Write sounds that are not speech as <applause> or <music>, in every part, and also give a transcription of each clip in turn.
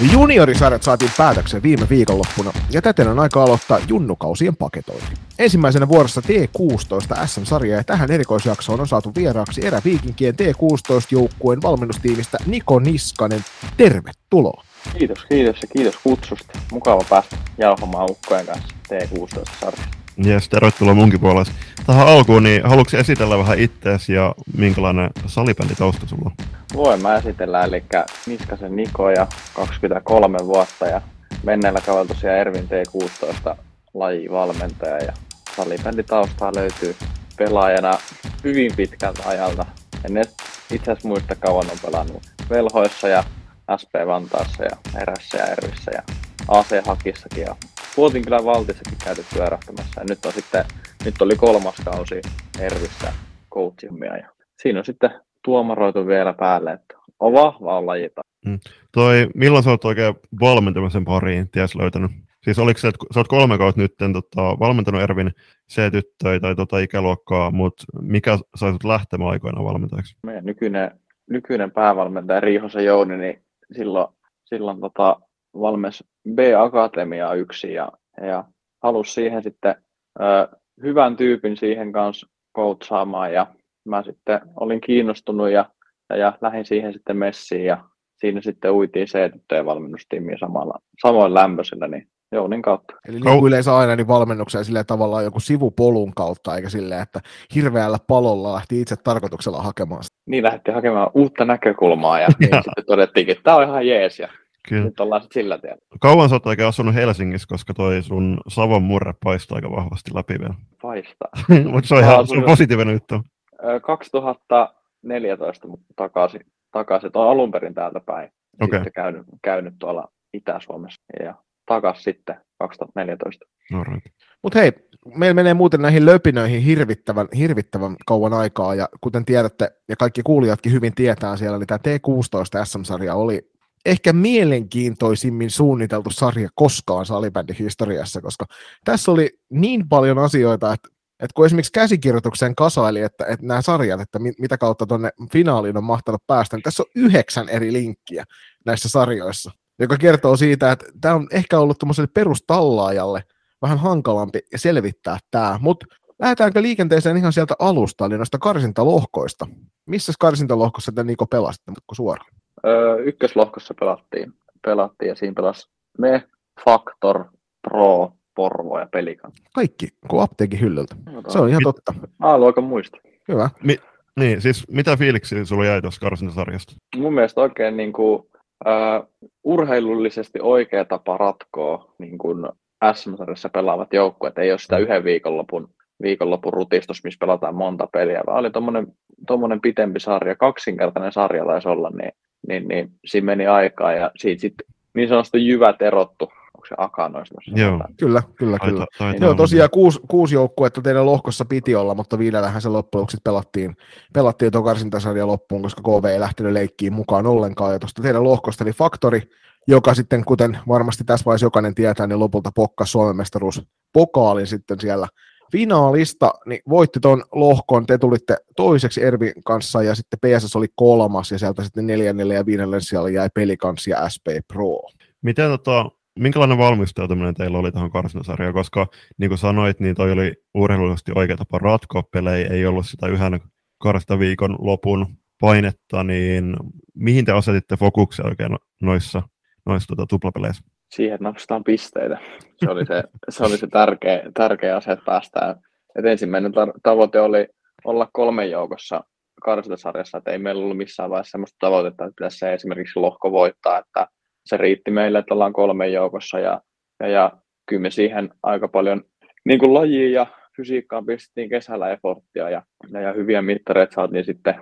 Juniorisarjat saatiin päätökseen viime viikonloppuna, ja täten on aika aloittaa junnukausien paketointi. Ensimmäisenä vuorossa T16 SM-sarja, ja tähän erikoisjaksoon on saatu vieraaksi eräviikinkien T16-joukkueen valmennustiimistä Niko Niskanen. Tervetuloa! Kiitos, kiitos ja kiitos kutsusta. Mukava päästä jauhamaan ukkojen kanssa T16-sarjassa. Jes, tervetuloa munkin puolesta. Tähän alkuun, niin haluatko esitellä vähän itseäsi ja minkälainen salibänditausta sulla on? Voin mä esitellä, eli Niskasen Niko ja 23 vuotta ja menneellä kaudella tosiaan Ervin T16 lajivalmentaja ja salibänditaustaa löytyy pelaajana hyvin pitkältä ajalta. En itse asiassa muista kauan on pelannut velhoissa ja SP Vantaassa ja Erässä ja Ervissä ja AC Hakissakin ja Puotin kyllä Valtissakin käyty pyörähtämässä. Ja nyt, on sitten, nyt oli kolmas kausi Ervissä coachimia ja siinä on sitten tuomaroitu vielä päälle, että on vahva lajita. Mm. Toi, milloin sä oot oikein valmentamisen pariin ties löytänyt? Siis oliko se, että sä oot kolme kautta nyt tota, valmentanut Ervin C-tyttöjä tai tota ikäluokkaa, mutta mikä sai sut lähtemään aikoina valmentajaksi? Meidän nykyinen, nykyinen päävalmentaja Riihosen Jouni, niin silloin, silloin tota, valmis B-akatemiaa yksi ja, ja halusi siihen sitten ö, hyvän tyypin siihen kanssa coachaamaan ja mä sitten olin kiinnostunut ja, ja, ja lähdin siihen sitten messiin ja siinä sitten uitiin C-tyttöjen valmennustiimiä samalla, samoin lämpöisellä, niin Jounin kautta. Eli niin kuin yleensä aina niin valmennuksia sille tavallaan joku sivupolun kautta, eikä silleen, että hirveällä palolla lähti itse tarkoituksella hakemaan sitä. Niin lähti hakemaan uutta näkökulmaa ja <laughs> niin sitten todettiin, että tämä on ihan jees ja Kyllä. nyt ollaan sitten sillä tiellä. Kauan sä oot oikein asunut Helsingissä, koska toi sun Savon murre paistaa aika vahvasti läpi vielä. Paistaa. <laughs> Mutta se on ihan asunut... positiivinen juttu. 2014 takaisin, takaisin. Olen alun perin täältä päin. Okay. Sitten käynyt, käynyt tuolla Itä-Suomessa ja takaisin sitten 2014. Right. Mutta hei, meillä menee muuten näihin löpinöihin hirvittävän, hirvittävän kauan aikaa, ja kuten tiedätte, ja kaikki kuulijatkin hyvin tietää siellä, niin tämä T16 SM-sarja oli ehkä mielenkiintoisimmin suunniteltu sarja koskaan salibändin historiassa, koska tässä oli niin paljon asioita, että, että kun esimerkiksi käsikirjoitukseen kasaili, että, että nämä sarjat, että mitä kautta tuonne finaaliin on mahtanut päästä, niin tässä on yhdeksän eri linkkiä näissä sarjoissa joka kertoo siitä, että tämä on ehkä ollut tuommoiselle perustallaajalle vähän hankalampi selvittää tämä, mutta lähdetäänkö liikenteeseen ihan sieltä alusta, eli noista karsintalohkoista. Missä karsintalohkossa te Niko pelasitte, mutta suoraan? Öö, ykköslohkossa pelattiin, pelattiin ja siinä pelasi me, Factor, Pro, Porvo ja Pelikan. Kaikki, kuin apteekin hyllyltä. Se on ihan totta. A-luokan muista. Hyvä. Mi- niin, siis mitä fiiliksiä sulla jäi tuossa karsintasarjasta? Mun mielestä oikein niin kuin, uh, urheilullisesti oikea tapa ratkoa niin kuin SM-sarjassa pelaavat joukkueet. Ei ole sitä yhden viikonlopun, viikonlopun rutistus, missä pelataan monta peliä, vaan oli tuommoinen pitempi sarja, kaksinkertainen sarja taisi olla, niin, niin, niin siinä meni aikaa ja siitä sitten niin sanotusti jyvät erottu onko se Akanoista? Joo. Kyllä, kyllä, kyllä. Taita, Joo, tosiaan kuusi, kuusi joukkuetta teidän lohkossa piti olla, mutta viidellähän se loppujen lopuksi pelattiin, pelattiin tuon karsintasarja loppuun, koska KV ei lähtenyt leikkiin mukaan ollenkaan. Ja tuosta teidän lohkosta oli Faktori, joka sitten, kuten varmasti tässä vaiheessa jokainen tietää, niin lopulta pokka Suomen mestaruus pokaalin sitten siellä finaalista, niin voitti tuon lohkon, te tulitte toiseksi Ervin kanssa ja sitten PSS oli kolmas ja sieltä sitten neljännelle ja viidennelle siellä jäi Pelikans ja SP Pro. Miten tota, minkälainen valmistautuminen teillä oli tähän karsintasarjaan, koska niin kuin sanoit, niin toi oli urheilullisesti oikea tapa ratkoa pelejä, ei ollut sitä yhden viikon lopun painetta, niin mihin te asetitte fokuksen oikein noissa, noissa tota, tuplapeleissä? Siihen, että napsataan pisteitä. Se oli se, se, oli se tärkeä, tärkeä asia, että päästään. Et ensimmäinen tar- tavoite oli olla kolmen joukossa karsintasarjassa, että ei meillä ollut missään vaiheessa sellaista tavoitetta, että pitäisi se esimerkiksi lohko voittaa, että se riitti meille, että ollaan kolmen joukossa ja, ja, ja kyllä me siihen aika paljon niin kuin lajiin ja fysiikkaan pistettiin kesällä eforttia ja, ja, ja hyviä mittareita saatiin sitten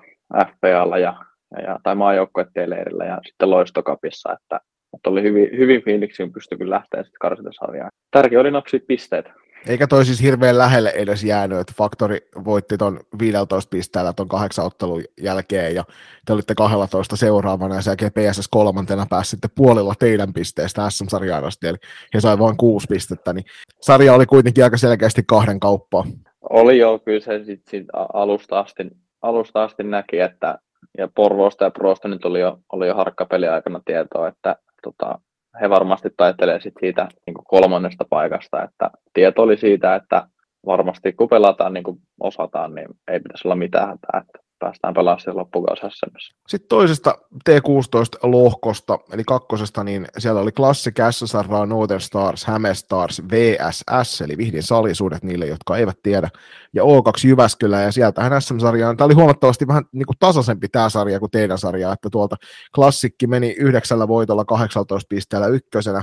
FPAlla ja, ja, ja tai maajoukkuetteeleirillä ja sitten loistokapissa, että, että oli hyvin, hyvin fiiliksi, kun pystyi kyllä lähteä sitten karsintasarjaan. Tärkeä oli napsia pisteet. Eikä toi siis hirveän lähelle edes jäänyt, että Faktori voitti ton 15 pisteellä ton kahdeksan ottelun jälkeen ja te olitte 12 seuraavana ja sen jälkeen PSS kolmantena pääsi sitten puolella teidän pisteestä SM-sarjaan asti, eli he sai vain kuusi pistettä, niin sarja oli kuitenkin aika selkeästi kahden kauppaa. Oli joo, kyllä se sit, sit alusta, asti, alusta asti näki, että ja Porvoosta ja Proosta nyt oli jo, oli jo harkkapeli aikana tietoa, että tota, he varmasti taittelee sit siitä niin kolmannesta paikasta, että tieto oli siitä, että varmasti kun pelataan niin kuin osataan, niin ei pitäisi olla mitään hätää, että päästään pelaamaan siellä loppukausissa. Sitten toisesta T16-lohkosta, eli kakkosesta, niin siellä oli Classic SSR, Northern Stars, Häme Stars, VSS, eli Vihdin salisuudet niille, jotka eivät tiedä, ja O2 Jyväskylä, ja sieltähän SM-sarjaan, tämä oli huomattavasti vähän niin kuin tasaisempi tämä sarja kuin teidän sarja, että tuolta Klassikki meni yhdeksällä voitolla 18 pisteellä ykkösenä,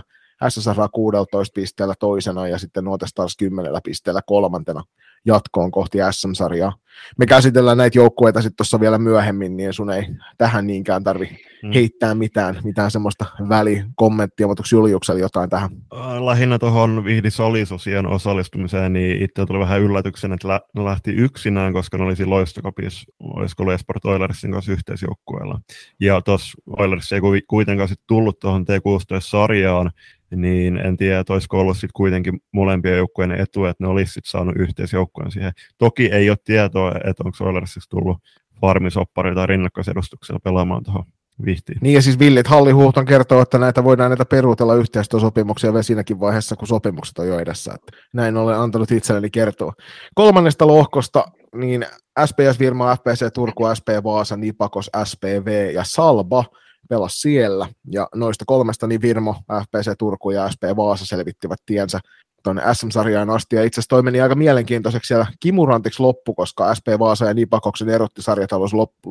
SSR 16 pisteellä toisena ja sitten Nuote Stars 10 pisteellä kolmantena jatkoon kohti SM-sarjaa. Me käsitellään näitä joukkueita sitten tuossa vielä myöhemmin, niin sun ei tähän niinkään tarvi hmm. heittää mitään, mitään semmoista välikommenttia, mutta onko Juliuksella jotain tähän? Äh, lähinnä tuohon Vihdi Solisosien osallistumiseen, niin itse tuli vähän yllätyksen, että ne lähti yksinään, koska ne olisi loistokapissa, olisiko ollut Esport Oilersin kanssa yhteisjoukkueella. Ja tuossa Oilers ei kuitenkaan sitten tullut tuohon T16-sarjaan, niin en tiedä, että olisiko ollut sitten kuitenkin molempien joukkueiden etu, että ne olisi sitten saanut yhteisjoukkueen siihen. Toki ei ole tietoa, että onko Oilersissa tullut farmisoppari tai rinnakkaisedustuksella pelaamaan tuohon vihtiin. Niin ja siis Villit Hallihuhton kertoo, että näitä voidaan näitä peruutella yhteistyösopimuksia vielä siinäkin vaiheessa, kun sopimukset on jo edessä. Että näin olen antanut itselleni kertoa. Kolmannesta lohkosta niin SPS Virma, FPC Turku, SP Vaasa, Nipakos, SPV ja Salba – pelasi siellä, ja noista kolmesta niin Virmo, FPC Turku ja SP Vaasa selvittivät tiensä tuonne SM-sarjaan asti, ja itse asiassa toi meni aika mielenkiintoiseksi siellä kimurantiksi loppu, koska SP Vaasa ja Nipakoksen erotti sarjataulukossa loppu,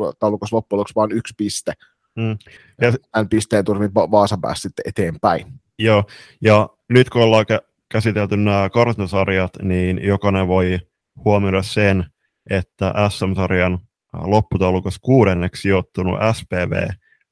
loppujen lopuksi vain yksi piste. Mm. Ja tämän pisteen turvin Vaasa pääsi sitten eteenpäin. Joo, ja nyt kun ollaan käsitelty nämä karsintasarjat, niin jokainen voi huomioida sen, että SM-sarjan lopputaulukossa kuudenneksi sijoittunut SPV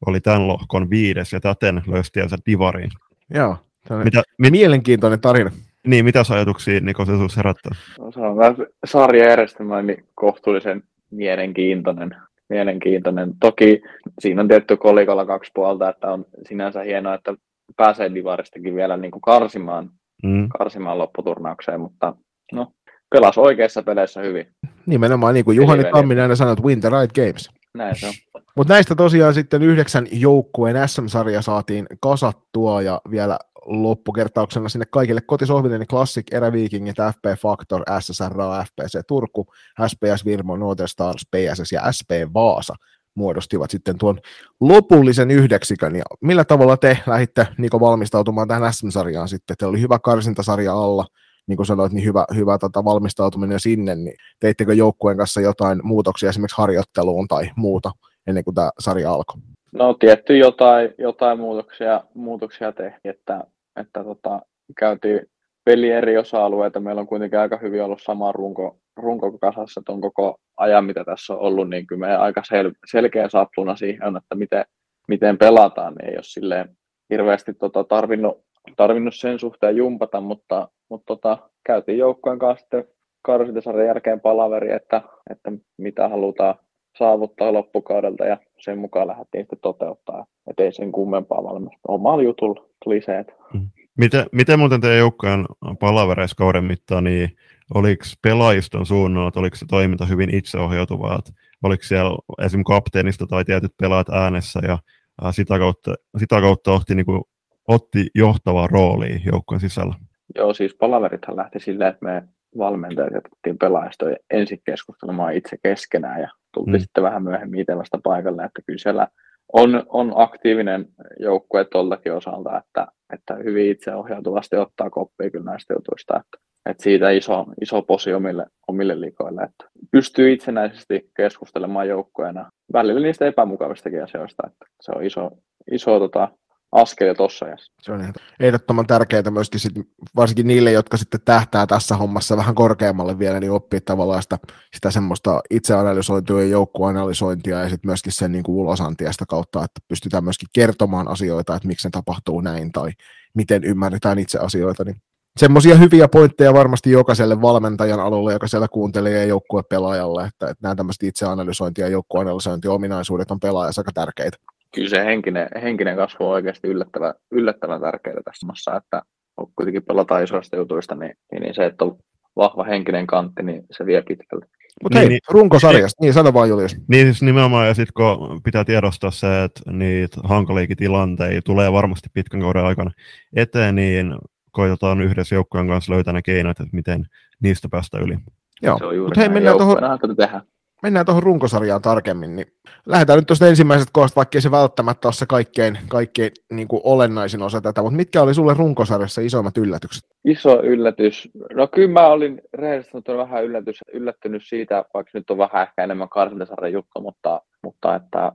oli tämän lohkon viides ja täten löysi tiensä divariin. Joo, mitä, mit, mielenkiintoinen tarina. Niin, mitä ajatuksia Niko se sinussa herättää? No, se on vähän sarjajärjestelmä niin kohtuullisen mielenkiintoinen. mielenkiintoinen. Toki siinä on tietty kolikolla kaksi puolta, että on sinänsä hienoa, että pääsee divaristakin vielä niin kuin karsimaan, mm. karsimaan lopputurnaukseen, mutta no, pelas oikeissa peleissä hyvin. Nimenomaan niin kuin Juhani Tamminen aina sanoi, että win the right games. Näin se on. Mutta näistä tosiaan sitten yhdeksän joukkueen SM-sarja saatiin kasattua ja vielä loppukertauksena sinne kaikille kotisohville, niin Classic, Eräviikingit, FP Factor, SSR, FPC Turku, SPS Virmo, Northern Stars, PSS ja SP Vaasa muodostivat sitten tuon lopullisen yhdeksikön. Ja millä tavalla te lähditte Niko valmistautumaan tähän SM-sarjaan sitten? Teillä oli hyvä karsintasarja alla, niin kuin sanoit, niin hyvä, hyvä tota, valmistautuminen sinne, niin teittekö joukkueen kanssa jotain muutoksia esimerkiksi harjoitteluun tai muuta ennen kuin tämä sarja alkoi? No tietty jotain, jotain muutoksia, muutoksia tehtiin, että, että tota, käytiin peli eri osa-alueita. Meillä on kuitenkin aika hyvin ollut sama runko, runko kasassa tuon koko ajan, mitä tässä on ollut, niin kyllä meidän aika sel, selkeä sapluna siihen on, että miten, miten pelataan, niin ei ole silleen hirveästi tota, tarvinnut, tarvinnut sen suhteen jumpata, mutta, mutta tota, käytiin joukkojen kanssa sitten karsintasarjan jälkeen palaveri, että, että mitä halutaan saavuttaa loppukaudelta ja sen mukaan lähdettiin sitten toteuttaa. Että ei sen kummempaa valmista. Omalla jutulla kliseet. Mm. Miten, miten muuten teidän joukkojen palavereissa kauden mittaan, niin oliko pelaajiston suunnalla, oliko se toiminta hyvin itseohjautuvaa, oliko siellä esim. kapteenista tai tietyt pelaajat äänessä ja sitä kautta, sitä kautta otti, niin kuin, otti johtavaa roolia joukkojen sisällä? Joo, siis palaverithan lähti silleen, että me valmentajat jätettiin pelaajista ensin keskustelemaan itse keskenään ja tultiin mm. sitten vähän myöhemmin itse vasta paikalle, että kyllä siellä on, on aktiivinen joukkue tuoltakin osalta, että, että hyvin itseohjautuvasti ottaa koppia kyllä näistä jutuista, että, että siitä iso, iso posi omille, omille liikoille, että pystyy itsenäisesti keskustelemaan joukkueena välillä niistä epämukavistakin asioista, että se on iso, iso tota, askel tuossa ajassa. Se on ehdottoman tärkeää myöskin sit, varsinkin niille, jotka sitten tähtää tässä hommassa vähän korkeammalle vielä, niin oppii tavallaan sitä, sitä semmoista itseanalysointia ja joukkuanalysointia ja sitten myöskin sen niin ulosantia sitä kautta, että pystytään myöskin kertomaan asioita, että miksi ne tapahtuu näin tai miten ymmärretään itse asioita, niin semmoisia hyviä pointteja varmasti jokaiselle valmentajan alulle, joka siellä kuuntelee joukkuepelaajalle, että, että nämä tämmöiset itseanalysointi ja joukkueanalysointi ominaisuudet on pelaajassa aika tärkeitä kyllä se henkinen, henkinen kasvu on oikeasti yllättävän, yllättävän tärkeää tässä maassa, että kun kuitenkin pelataan isoista jutuista, niin, niin se, että on vahva henkinen kantti, niin se vie pitkälle. Mutta niin, hei, niin, runkosarjasta, niin sano vaan Julius. Niin siis nimenomaan, ja sitten kun pitää tiedostaa se, että niitä hankaliikin tilanteita tulee varmasti pitkän kauden aikana eteen, niin koitetaan yhdessä joukkojen kanssa löytää ne keinot, että miten niistä päästä yli. Joo, mutta hei, mennään tuohon, mennään tuohon runkosarjaan tarkemmin, niin lähdetään nyt tuosta ensimmäisestä kohdasta, vaikkei se välttämättä ole se kaikkein, kaikkein niin kuin olennaisin osa tätä, mutta mitkä oli sulle runkosarjassa isoimmat yllätykset? Iso yllätys. No kyllä mä olin rehellisesti vähän yllätys, yllättynyt siitä, vaikka nyt on vähän ehkä enemmän karsintasarjan juttu, mutta, mutta että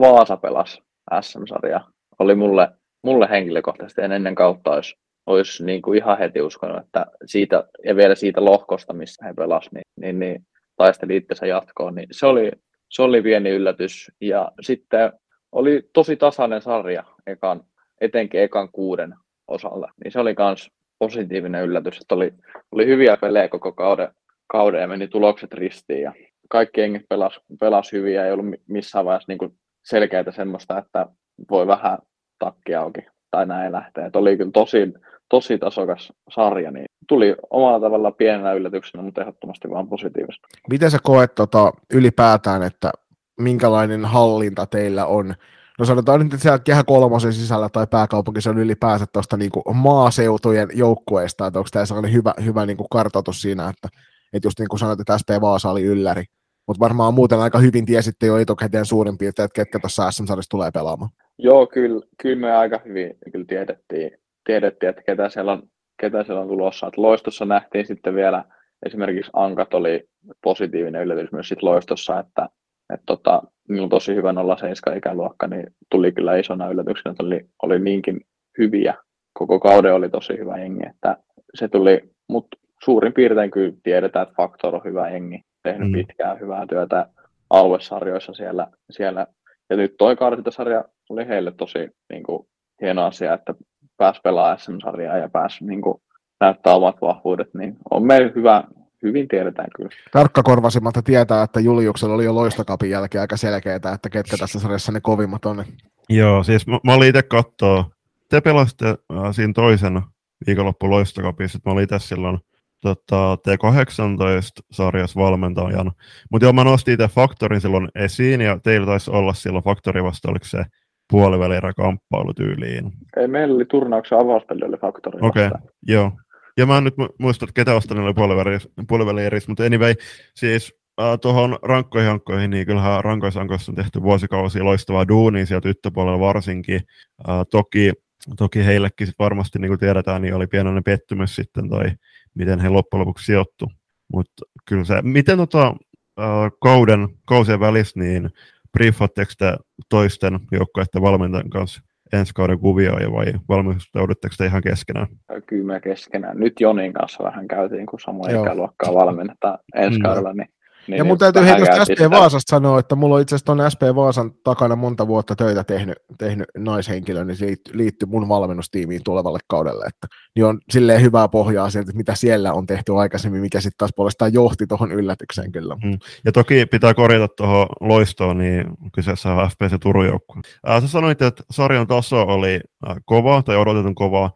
Vaasa pelasi SM-sarja. Oli mulle, mulle henkilökohtaisesti en ennen kautta olisi, olisi niin kuin ihan heti uskonut, että siitä, ja vielä siitä lohkosta, missä he pelasivat, niin, niin, niin taisteli itsensä jatkoon, niin se oli, se oli pieni yllätys. Ja sitten oli tosi tasainen sarja ekan, etenkin ekan kuuden osalla, niin se oli myös positiivinen yllätys, että oli, oli hyviä pelejä koko kauden, kauden ja meni tulokset ristiin ja kaikki jengit pelas, pelas hyviä, ei ollut missään vaiheessa niin selkeää semmoista, että voi vähän takki auki tai näin lähtee. Et oli kyllä tosi, tosi tasokas sarja, niin tuli omalla tavalla pienenä yllätyksenä, mutta ehdottomasti vaan positiivista. Miten sä koet tota, ylipäätään, että minkälainen hallinta teillä on? No sanotaan nyt, että siellä kehä kolmosen sisällä tai pääkaupunki on ylipäänsä tuosta niin maaseutujen joukkueesta, että onko tämä sellainen hyvä, hyvä niin kuin kartoitus siinä, että, että just niin kuin sanoit, että SP Vaasa oli ylläri, mutta varmaan muuten aika hyvin tiesitte jo etukäteen suurin piirtein, että ketkä tuossa sm tulee pelaamaan. Joo, kyllä, kyllä me aika hyvin kyllä tiedettiin, tiedettiin että ketä siellä on, ketä siellä on tulossa. Et loistossa nähtiin sitten vielä, esimerkiksi Ankat oli positiivinen yllätys myös sit loistossa, että et tota, on tosi hyvä 07 ikäluokka, niin tuli kyllä isona yllätyksenä, että oli, oli niinkin hyviä. Koko kauden oli tosi hyvä jengi, että se tuli, mutta suurin piirtein kyllä tiedetään, että Faktor on hyvä jengi, tehnyt mm. pitkään hyvää työtä aluesarjoissa siellä, siellä. Ja nyt toi kartintasarja oli heille tosi niin kuin, hieno asia, että pääsi pelaamaan SM-sarjaa ja pääsi niin kuin, näyttää omat vahvuudet, niin on meillä hyvä, hyvin tiedetään kyllä. Tarkkakorvasimmalta tietää, että Juliuksella oli jo loistokapin jälkeen aika selkeää, että ketkä tässä sarjassa ne kovimmat on. Joo, siis mä, mä olin itse katsoa, te pelasitte äh, siinä toisen viikonloppu loistokapissa, että mä olin itse silloin tota, T18-sarjassa valmentajana. Mutta joo, mä nostin itse Faktorin silloin esiin, ja teillä taisi olla silloin Faktori vasta, oliko se puolivälierä kamppailu Ei, meillä oli turnauksen avauspeli oli Faktori Okei, okay, joo. Ja mä en nyt muista, että ketä vastaan oli puolivälieris, mutta anyway, siis äh, tuohon rankkoihin niin kyllähän rankoisankoissa on tehty vuosikausia loistavaa duunia sieltä tyttöpuolella varsinkin. Äh, toki, toki heillekin sit varmasti, niin kuin tiedetään, niin oli pienoinen pettymys sitten toi, miten he loppujen lopuksi sijoittu. Mutta kyllä se, miten tota, äh, kauden, kausien välissä, niin briefatteko te toisten joukkueiden valmentajan kanssa ensi kauden kuvioja vai valmistaudutteko te ihan keskenään? Kyllä me keskenään. Nyt Jonin kanssa vähän käytiin, kun samoja ikäluokkaa valmennetaan ensi mm. kaudella, niin niin, ja mun täytyy tuosta SP Vaasasta sanoa, että mulla on itse asiassa tuonne SP Vaasan takana monta vuotta töitä tehnyt, tehnyt naishenkilö, niin se liittyy, liittyy mun valmennustiimiin tulevalle kaudelle. Että, niin on silleen hyvää pohjaa sieltä, että mitä siellä on tehty aikaisemmin, mikä sitten taas puolestaan johti tuohon yllätykseen kyllä. Mm. Ja toki pitää korjata tuohon loistoon, niin kyseessä on FPC Turun joukkue. Sä sanoit, että sarjan taso oli kova tai odotetun kova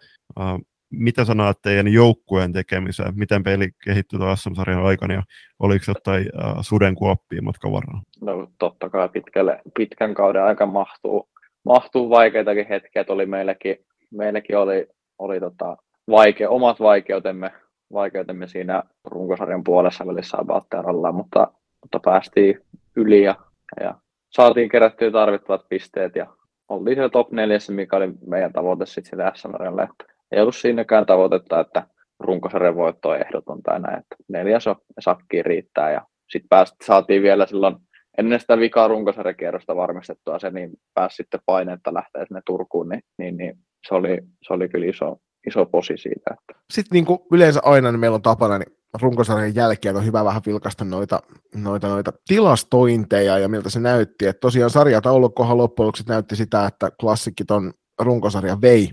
mitä sä näet teidän joukkueen tekemiseen? Miten peli kehittyi SM-sarjan aikana ja oliko jotain äh, sudenkuoppia matkan varrella? No totta kai pitkälle, pitkän kauden aika mahtuu, mahtuu vaikeitakin hetkiä, oli meillekin, meillekin oli, oli tota vaike, omat vaikeutemme, vaikeutemme siinä runkosarjan puolessa välissä Abatteralla, mutta, mutta päästiin yli ja, ja saatiin kerättyä tarvittavat pisteet ja oltiin siellä top neljässä, mikä oli meidän tavoite sitten sille SM-sarjalle, että ei ollut siinäkään tavoitetta, että runkosarjan voitto on ehdoton tai näin, että neljä sakkiin riittää ja sitten pääst, saatiin vielä silloin ennen sitä vikaa runkosarjakierrosta varmistettua se, niin pääsi sitten painetta lähteä sinne Turkuun, niin, niin, niin se, oli, se oli kyllä iso, iso posi siitä. Että. Sitten niin kuin yleensä aina niin meillä on tapana, niin runkosarjan jälkeen on hyvä vähän vilkasta noita, noita, noita tilastointeja ja miltä se näytti. Et tosiaan sarjataulukkohan loppujen lopuksi näytti sitä, että klassikit on runkosarja vei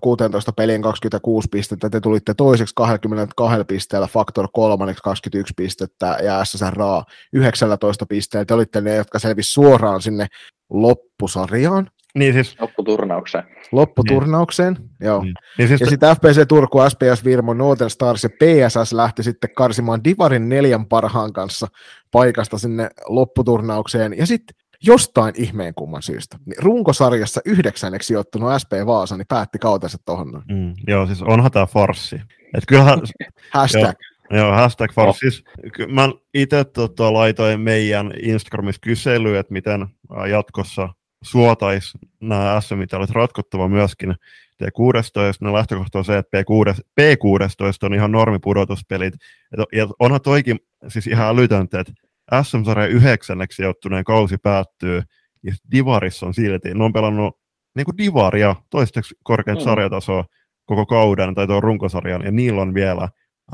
16 pelien 26 pistettä, te tulitte toiseksi 22 pisteellä, Factor kolmanneksi 21 pistettä ja SSRA 19 pisteellä, te olitte ne, jotka selvisi suoraan sinne loppusarjaan. Niin siis, lopputurnaukseen. lopputurnaukseen. Joo. niin, niin siis Ja sitten FPC Turku, SPS Virmo, Northern Stars ja PSS lähti sitten karsimaan Divarin neljän parhaan kanssa paikasta sinne lopputurnaukseen. Ja sitten jostain ihmeen kumman syystä. Niin runkosarjassa yhdeksänneksi sijoittunut SP Vaasa niin päätti kautensa tuohon mm, joo, siis onhan tämä farssi. Et kyllähän, <laughs> Hashtag. Joo, hashtag farssi. Siis, ky- mä itse tota, laitoin meidän Instagramissa kyselyä, että miten jatkossa suotais nämä SM-mitalit ratkottava myöskin T16. Ne lähtökohta on se, että P6, P16 on ihan normipudotuspelit. Et, ja onhan toikin siis ihan älytöntä, että SM-sarja yhdeksänneksi sijoittuneen kausi päättyy, ja Divarissa on silti, ne on pelannut niin kuin Divaria, toistaiseksi korkeinta mm. sarjatasoa koko kauden tai tuon runkosarjan, ja niillä on vielä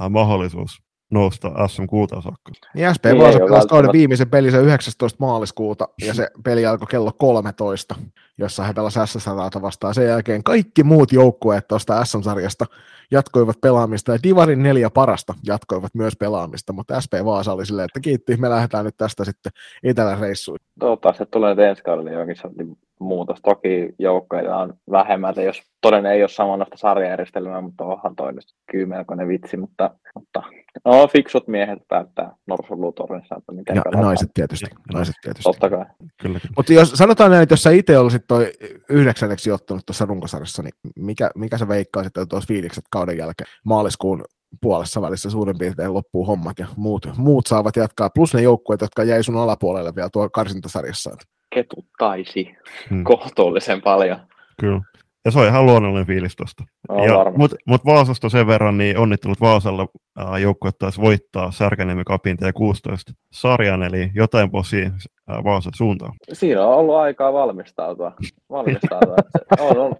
äh, mahdollisuus nousta SM kultaan saakka. Niin SP Niin, Vaasa pelasi kauden välttämättä. viimeisen pelinsä 19. maaliskuuta, ja se <laughs> peli alkoi kello 13, jossa he pelasivat SS-sarjata vastaan. Sen jälkeen kaikki muut joukkueet tuosta SM-sarjasta jatkoivat pelaamista, ja Divarin neljä parasta jatkoivat myös pelaamista, mutta SP Vaasa oli silleen, että kiitti, me lähdetään nyt tästä sitten eteläreissuun. Toivottavasti se tulee ensi kaudella jonkin sortin muutos. Toki joukkoja on vähemmän, että jos todennäköisesti ei ole samanlaista sarjajärjestelmää, mutta onhan toi nyt kyllä melkoinen vitsi, mutta, mutta no, fiksut miehet päättää Norsulutornissa, että miten Ja pelataan. naiset tietysti, Ja naiset tietysti. Totta kai. Kyllä. Mutta jos sanotaan näin, että jos sä itse olisit toi yhdeksänneksi sijoittunut tuossa runkosarjassa, niin mikä, mikä sä veikkaisit, että tuossa fiilikset kauden jälkeen maaliskuun puolessa välissä suurin piirtein loppuu hommat ja muut, muut saavat jatkaa, plus ne joukkueet, jotka jäi sun alapuolelle vielä tuo karsintasarjassa. Ketuttaisi Hmm. kohtuullisen paljon. Kyllä. Ja se on ihan luonnollinen fiilis tuosta. No, varmasti. mut, Vaasasta sen verran, niin onnittelut Vaasalla äh, joukkue taisi voittaa Särkänniemen Cupin T16 sarjan, eli jotain posi äh, Vaasan suuntaan. Siinä on ollut aikaa valmistautua. valmistautua. <laughs> On, on,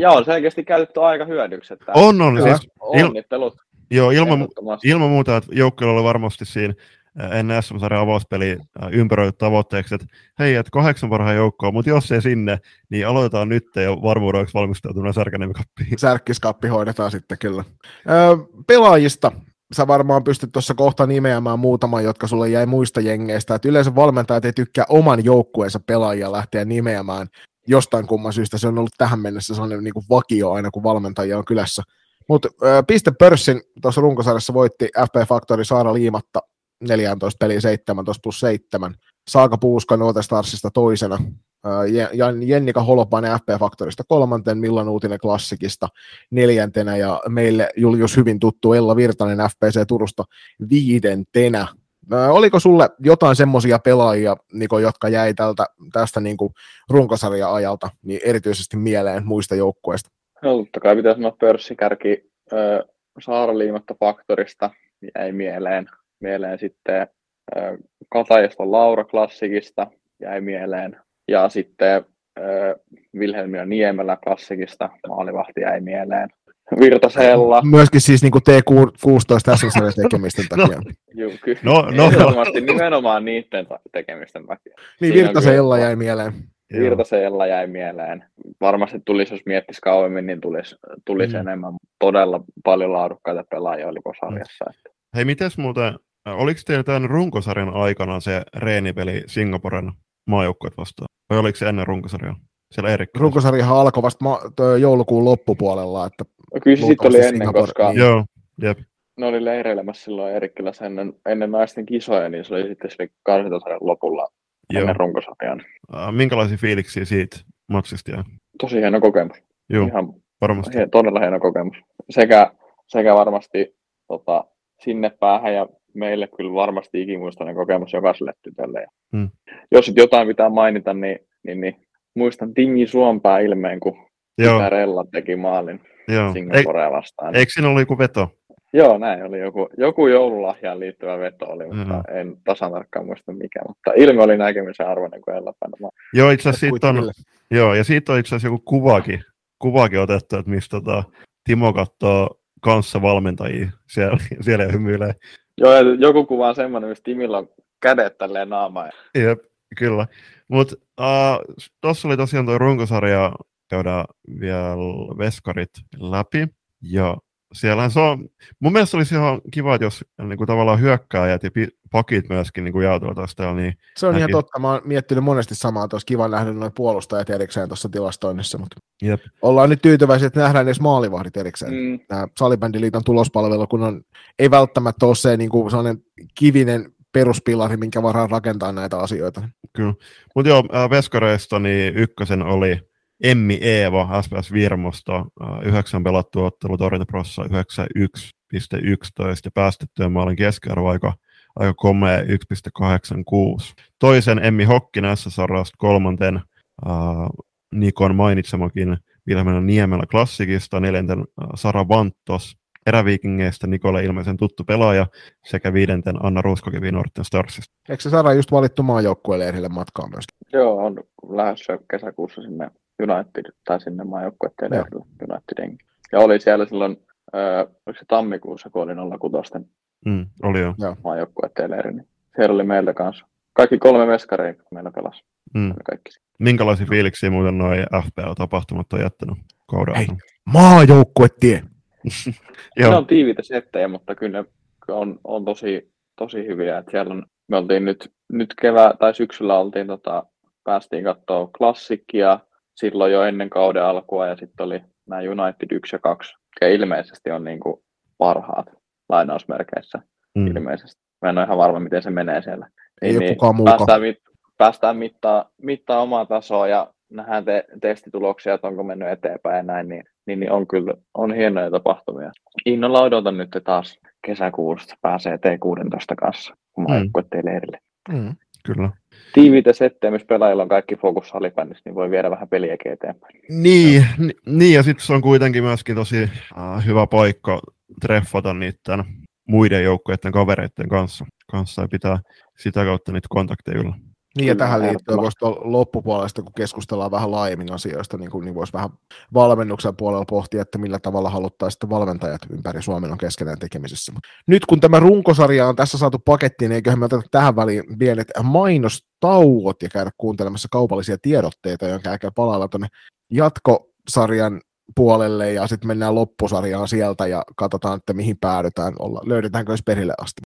ja on selkeästi käytetty aika hyödyksi. Että On, on. Siis, onnittelut. joo, ilman, ilman muuta, että joukkueella oli varmasti siinä ennen SM-sarjan avauspeli äh, ympäröity tavoitteeksi, että hei, että kahdeksan parhaan joukkoa, mutta jos ei sinne, niin aloitetaan nyt jo varmuudeksi valmistautumaan Särkänniemen Cupiin. Särkkiskappi hoidetaan sitten kyllä. Öö, pelaajista sä varmaan pystyt tuossa kohta nimeämään muutaman, jotka sulle jäi muista jengeistä. Et yleensä valmentajat ei tykkää oman joukkueensa pelaajia lähteä nimeämään jostain kumman syystä. Se on ollut tähän mennessä sellainen niin kuin vakio aina, kun valmentajia on kylässä. Mutta piste pörssin tuossa runkosarjassa voitti FP Factory Saara Liimatta 14 peliä 17 plus 7. Saaka Puuska Northern Starsista toisena. Jennika Holopainen FP Factorista kolmanten, Millan Uutinen Klassikista neljäntenä ja meille Julius hyvin tuttu Ella Virtanen FPC Turusta viidentenä. Oliko sulle jotain semmoisia pelaajia, Niko, jotka jäi tältä, tästä niin kuin runkosarja-ajalta niin erityisesti mieleen muista joukkueista? No, totta kai pitää sanoa pörssikärki ö, Saaraliimatta Faktorista jäi mieleen. Mieleen sitten ö, Katajaston Laura Klassikista jäi mieleen. Ja sitten Vilhelmina Niemelä Klassikista maalivahti jäi mieleen. Virtasella. Myöskin siis niin kuin T16 SSR tekemisten <laughs> takia. Juu, ky- No, no. ehdottomasti nimenomaan niiden tekemisten takia. Niin Siinä on Virtasen kyllä- Ella jäi mieleen. Virtasella jäi mieleen. Varmasti tulisi, jos miettisi kauemmin, niin tulisi, tulisi Mm. mm. enemmän. Todella paljon laadukkaita pelaajia oli koko sarjassa. Mm. Hei, mites muuten, oliko teillä tämän runkosarjan aikana se reenipeli Singaporen maajoukkueet vastaan? Vai oliko se ennen runkosarjaa? Siellä Erik. Runkosarjahan alkoi vasta ma- joulukuun loppupuolella, että No kyllä se sitten oli ennen, Singapore- koska niin. Joo, jep. ne oli leireilemässä silloin Erikkilässä ennen, ennen naisten kisoja, niin se oli sitten sille karsintasarjan lopulla Joo. ennen runkosarjan. Äh, minkälaisia fiiliksiä siitä matsista jää? Tosi hieno kokemus. Joo, Ihan varmasti. hie- todella hieno kokemus. Sekä, sekä varmasti tota, sinne päähän ja meille kyllä varmasti ikimuistoinen kokemus jokaiselle tytölle. Ja Mm. Jos sit jotain pitää mainita, niin, niin, niin muistan Tingi Suompää ilmeen, kun Joo, Rella teki maalin joo. Singaporea vastaan. eikö siinä ollut joku veto? Joo, näin oli joku, joku joululahjaan liittyvä veto oli, mutta Mhm. en tasan tarkkaan muista mikä. Mutta ilme oli näkemisen arvoinen kuin Ella Päänä. Joo, itse asiassa siitä on, joo, ja siitä on itse asiassa joku kuvakin, kuvakin otettu, että mistä tota, Timo katsoo kanssa valmentajia siellä, <laughs> siellä hymyilee. Joo, joku kuva on semmoinen, missä Timillä on kädet tälleen naamaan. Jep, kyllä. Mutta uh, tuossa oli tosiaan tuo runkosarja, käydään vielä veskarit läpi. Ja siellähän se on, mun mielestä olisi ihan kiva, että jos niin kuin tavallaan hyökkääjät ja pakit myöskin niin jaotuvat tuosta. Niin se on näkin. ihan totta, mä oon miettinyt monesti samaa, että olisi kiva nähdä noin puolustajat erikseen tuossa tilastoinnissa, mutta Jep. ollaan nyt tyytyväisiä, että nähdään edes maalivahdit erikseen. Mm. Tämä Salibändiliiton tulospalvelu, kun on, ei välttämättä ole se niin kuin sellainen kivinen peruspilari, minkä varaan rakentaa näitä asioita. Kyllä, mutta joo, Veskareista niin ykkösen oli Emmi Eeva SPS Virmosta, yhdeksän pelattu ottelu Torjuntaprossa 91,11 ja päästettyä maalin keskiarvo aika, aika komea 1,86. Toisen Emmi Hokkinen S-sarjasta kolmanten äh, Nikon mainitsemakin Vilhelmina Niemelä klassikista, neljänten äh, Sara Vanttos eräviikingeistä Nikolle ilmeisen tuttu pelaaja sekä viidenten Anna Ruskokivi Norten Starsista. Eikö se Sara just valittu maajoukkueelle leirille matkaan myös? Joo, on lähdössä kesäkuussa sinne United, tai sinne maajoukkueiden leirille Unitedin. Ja oli siellä silloin, äh, oliko se tammikuussa, kun oli 06 mm, oli jo. maajoukkueiden leiri, niin siellä oli meiltä kanssa. Kaikki kolme meskareita meillä pelasi. Mm. Kaikki. Minkälaisia fiiliksiä muuten noin FPO-tapahtumat on jättänyt kauden Hei, maajoukkuetie! <laughs> ne on tiiviitä settejä, mutta kyllä ne on, on tosi, tosi hyviä. Että siellä on, me oltiin nyt, nyt kevää tai syksyllä oltiin, tota, päästiin katsoa klassikkia silloin jo ennen kauden alkua ja sitten oli nämä United 1 ja 2, ja ilmeisesti on niin kuin parhaat lainausmerkeissä mm. ilmeisesti. Mä en ole ihan varma, miten se menee siellä. Ei niin, kukaan muukaan. Päästään, mit, päästään mittaa, mittaa omaa tasoa ja nähdään te, testituloksia, että onko mennyt eteenpäin ja näin, niin, niin, niin on kyllä on hienoja tapahtumia. Innolla odotan nyt taas kesäkuusta pääsee T16 kanssa maajoukkuetteen mm. leirille. Mm, kyllä. Tiiviitä settejä, missä pelaajilla on kaikki fokus salibändissä, niin voi viedä vähän peliä eteenpäin. Niin, n- niin ja sitten se on kuitenkin myöskin tosi uh, hyvä paikka treffata niiden muiden joukkueiden kavereiden kanssa, kanssa ja pitää sitä kautta niitä kontakteja yllä. Niin, ja tähän liittyen voisi loppupuolesta, kun keskustellaan vähän laajemmin asioista, niin, kuin, niin voisi vähän valmennuksen puolella pohtia, että millä tavalla haluttaisiin valmentajat ympäri Suomen on keskenään tekemisessä. Nyt kun tämä runkosarja on tässä saatu pakettiin, niin eiköhän me oteta tähän väliin pienet mainostauot ja käydä kuuntelemassa kaupallisia tiedotteita, jonka jälkeen palaillaan tuonne jatkosarjan puolelle ja sitten mennään loppusarjaan sieltä ja katsotaan, että mihin päädytään, olla, löydetäänkö edes perille asti.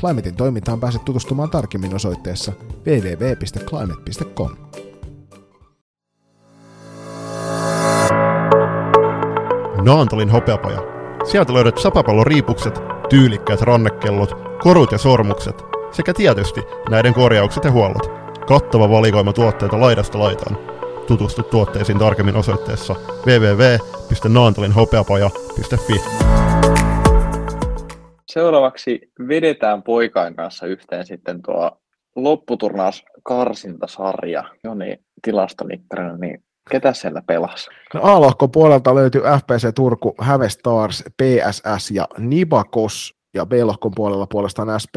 Climatein toimintaan pääset tutustumaan tarkemmin osoitteessa www.climate.com. Naantolin hopeapaja. Sieltä löydät sapapallon riipukset, tyylikkäät rannekellot, korut ja sormukset sekä tietysti näiden korjaukset ja huollot. Kattava valikoima tuotteita laidasta laitaan. Tutustu tuotteisiin tarkemmin osoitteessa www.naantolinhopeapaja.fi. Seuraavaksi vedetään poikain kanssa yhteen sitten tuo lopputurnaus karsintasarja. Joni tilastonikkarina, niin ketä siellä pelasi? No A-lohkon puolelta löytyy FPC Turku, Hävestars, PSS ja Nibakos. Ja B-lohkon puolella puolestaan SP,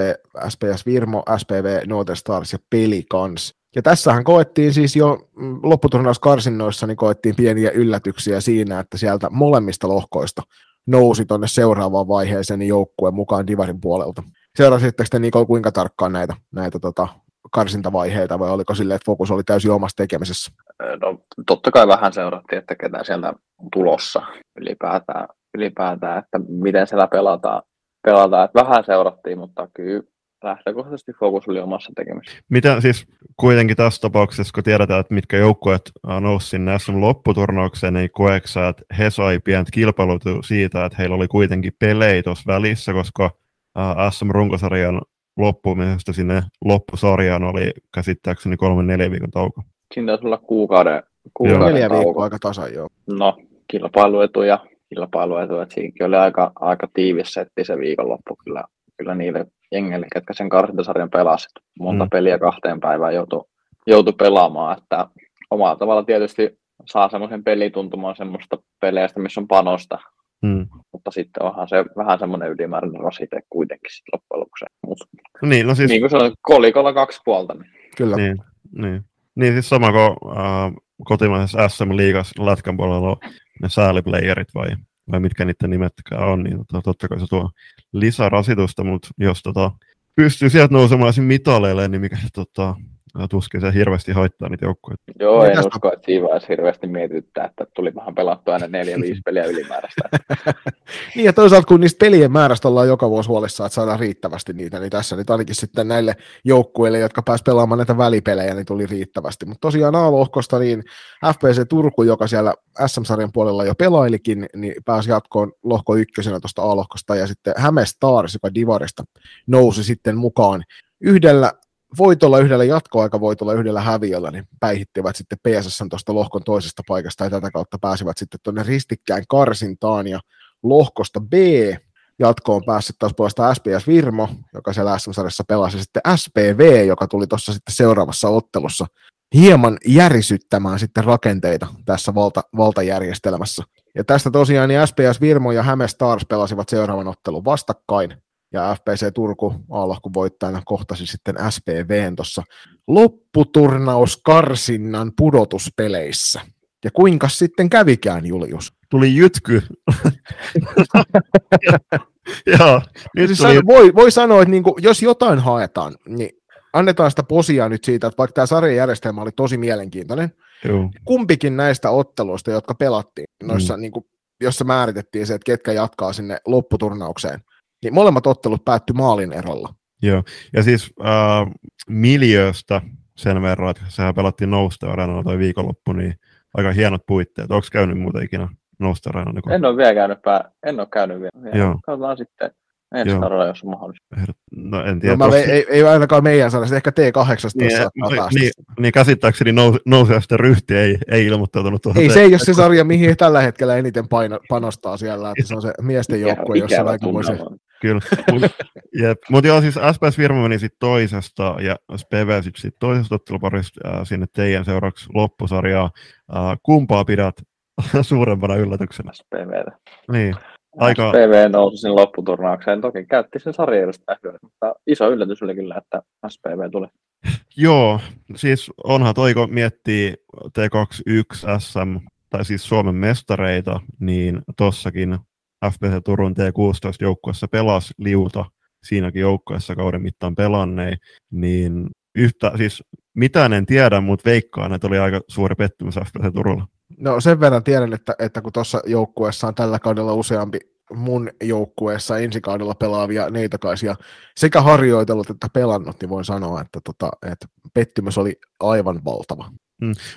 SPS Virmo, SPV, Northern Stars ja Pelicans. Ja tässähän koettiin siis jo mm, lopputurnauskarsinnoissa, niin koettiin pieniä yllätyksiä siinä, että sieltä molemmista lohkoista nousi tuonne seuraavaan vaiheeseen niin joukkueen mukaan Divarin puolelta. Seurasitteko te Niko kuinka tarkkaan näitä, näitä tota, karsintavaiheita vai oliko sille, että fokus oli täysin omassa tekemisessä? No, totta kai vähän seurattiin, että ketä sieltä on tulossa ylipäätään, ylipäätään että miten siellä pelataan. pelataan. Että vähän seurattiin, mutta kyllä lähtökohtaisesti fokus oli omassa tekemisessä. Mitä siis kuitenkin tässä tapauksessa, kun tiedetään, että mitkä joukkueet nousi sinne SM lopputurnaukseen, niin koeksa, että he sai pientä kilpailutua siitä, että heillä oli kuitenkin pelejä tuossa välissä, koska SM-runkosarjan loppumisesta sinne loppusarjaan oli käsittääkseni kolme neljä viikon tauko. Siinä taisi olla kuukauden, kuukauden joo. Neljä viikkoa aika tasan, joo. No, kilpailuetuja, kilpailuetuja, että siinäkin oli aika, aika tiivis setti se viikonloppu kyllä, kyllä niille jengeille, ketkä sen karsintasarjan pelasivat. Monta mm. peliä kahteen päivään joutui, joutui pelaamaan, että omalla tavalla tietysti saa semmoisen pelituntumaan semmoista peleistä, missä on panosta. Mm. Mutta sitten onhan se vähän semmoinen ylimääräinen rasite kuitenkin sitten loppujen lopuksi. Mut, Niin, no siis, niin kuin sanoin, kolikolla kaksi puolta. Niin. Kyllä. niin, niin. niin siis sama kuin äh, kotimaisessa SM-liigassa lätkän puolella on ne sääliplayerit vai, vai mitkä niiden nimetkään on, niin tota, totta kai se tuo lisärasitusta, mutta jos tota, pystyy sieltä nousemaan mitaleille, niin mikä se tota, tuskin se hirveästi haittaa niitä joukkueita. Joo, Niin en tästä- usko, että siinä vaiheessa hirveästi mietittää, että tuli vähän pelattua aina neljä, <laughs> viisi peliä ylimääräistä. <laughs> Niin ja toisaalta kun niistä pelien määrästä ollaan joka vuosi huolissaan, että saadaan riittävästi niitä, niin tässä nyt ainakin sitten näille joukkueille, jotka pääs pelaamaan näitä välipelejä, niin tuli riittävästi. Mutta tosiaan A-lohkosta, niin FPC Turku, joka siellä SM-sarjan puolella jo pelailikin, niin pääsi jatkoon lohko ykkösenä tuosta A-lohkosta, ja sitten Häme Stars, joka Divarista nousi sitten mukaan yhdellä voitolla, yhdellä jatkoaikavoitolla, yhdellä häviöllä, niin päihittivät sitten PSS tuosta lohkon toisesta paikasta ja tätä kautta pääsivät sitten tuonne ristikkään karsintaan ja lohkosta B jatkoon päässyt taas puolesta SPS Virmo, joka siellä SM-sarjassa pelasi, sitten SPV, joka tuli tuossa sitten seuraavassa ottelussa hieman järisyttämään sitten rakenteita tässä valta, valtajärjestelmässä. Ja tästä tosiaan niin SPS Virmo ja Häme Stars pelasivat seuraavan ottelun vastakkain, ja FPC Turku A-lohkon voittajana kohtasi sitten SPVn tuossa lopputurnauskarsinnan pudotuspeleissä. Ja kuinka sitten kävikään, Julius? Tuli jytky. <laughs> Joo, nyt Siis tuli, san- voi, voi sanoa, että niinku, jos jotain haetaan, niin annetaan sitä posia nyt siitä, että vaikka tämä sarjajärjestelmä oli tosi mielenkiintoinen, Joo. kumpikin näistä otteluista, jotka pelattiin, noissa, mm. niin kuin, jossa määritettiin se, että ketkä jatkaa sinne lopputurnaukseen, niin molemmat ottelut päättyi maalin erolla. Joo, ja siis äh, miljööstä sen verran, että sehän pelattiin Nousta Arenalla toi viikonloppu, niin aika hienot puitteet. Onko käynyt muuta ikinä Nousta Arenalla? Niin En ole vielä käynyt, pää, en ole käynyt vielä. Joo. Katsotaan sitten ensi Joo. kaudella, jos on mahdollista. no en No, tiedä. mä, tossa- ei, ei, ainakaan meidän sarjassa, ehkä T18 niin, saattaa niin, niin, niin, käsittääkseni nous, nousijasta ryhti ei, ei ilmoittautunut tuohon. Ei se ei ole se sarja, mihin he tällä hetkellä eniten paino, panostaa siellä, että se on se miesten joukkue, jossa on aika voisi... Kyllä. Mutta joo, siis SPS Virma meni sitten toisesta ja SPV sitten sit toisesta otteluparista äh, sinne teidän seuraavaksi loppusarjaa. Äh, kumpaa pidät <laughs> suurempana yllätyksenä? SPVtä. Niin, aika, SPV nousi sen lopputurnaukseen. Toki käytti sen sarjajärjestä mutta iso yllätys oli kyllä, että SPV tuli. <laughs> joo, siis onhan toi, kun miettii T21 SM, tai siis Suomen mestareita, niin tossakin FPC Turun T16 joukkueessa pelasi liuta siinäkin joukkueessa kauden mittaan pelanneen, niin yhtä, siis mitään en tiedä, mutta veikkaan, että oli aika suuri pettymys FPC Turulla. No sen verran tiedän, että, että kun tuossa joukkueessa on tällä kaudella useampi mun joukkueessa ensi kaudella pelaavia neitokaisia sekä harjoitellut että pelannut, niin voin sanoa, että, tota, että pettymys oli aivan valtava.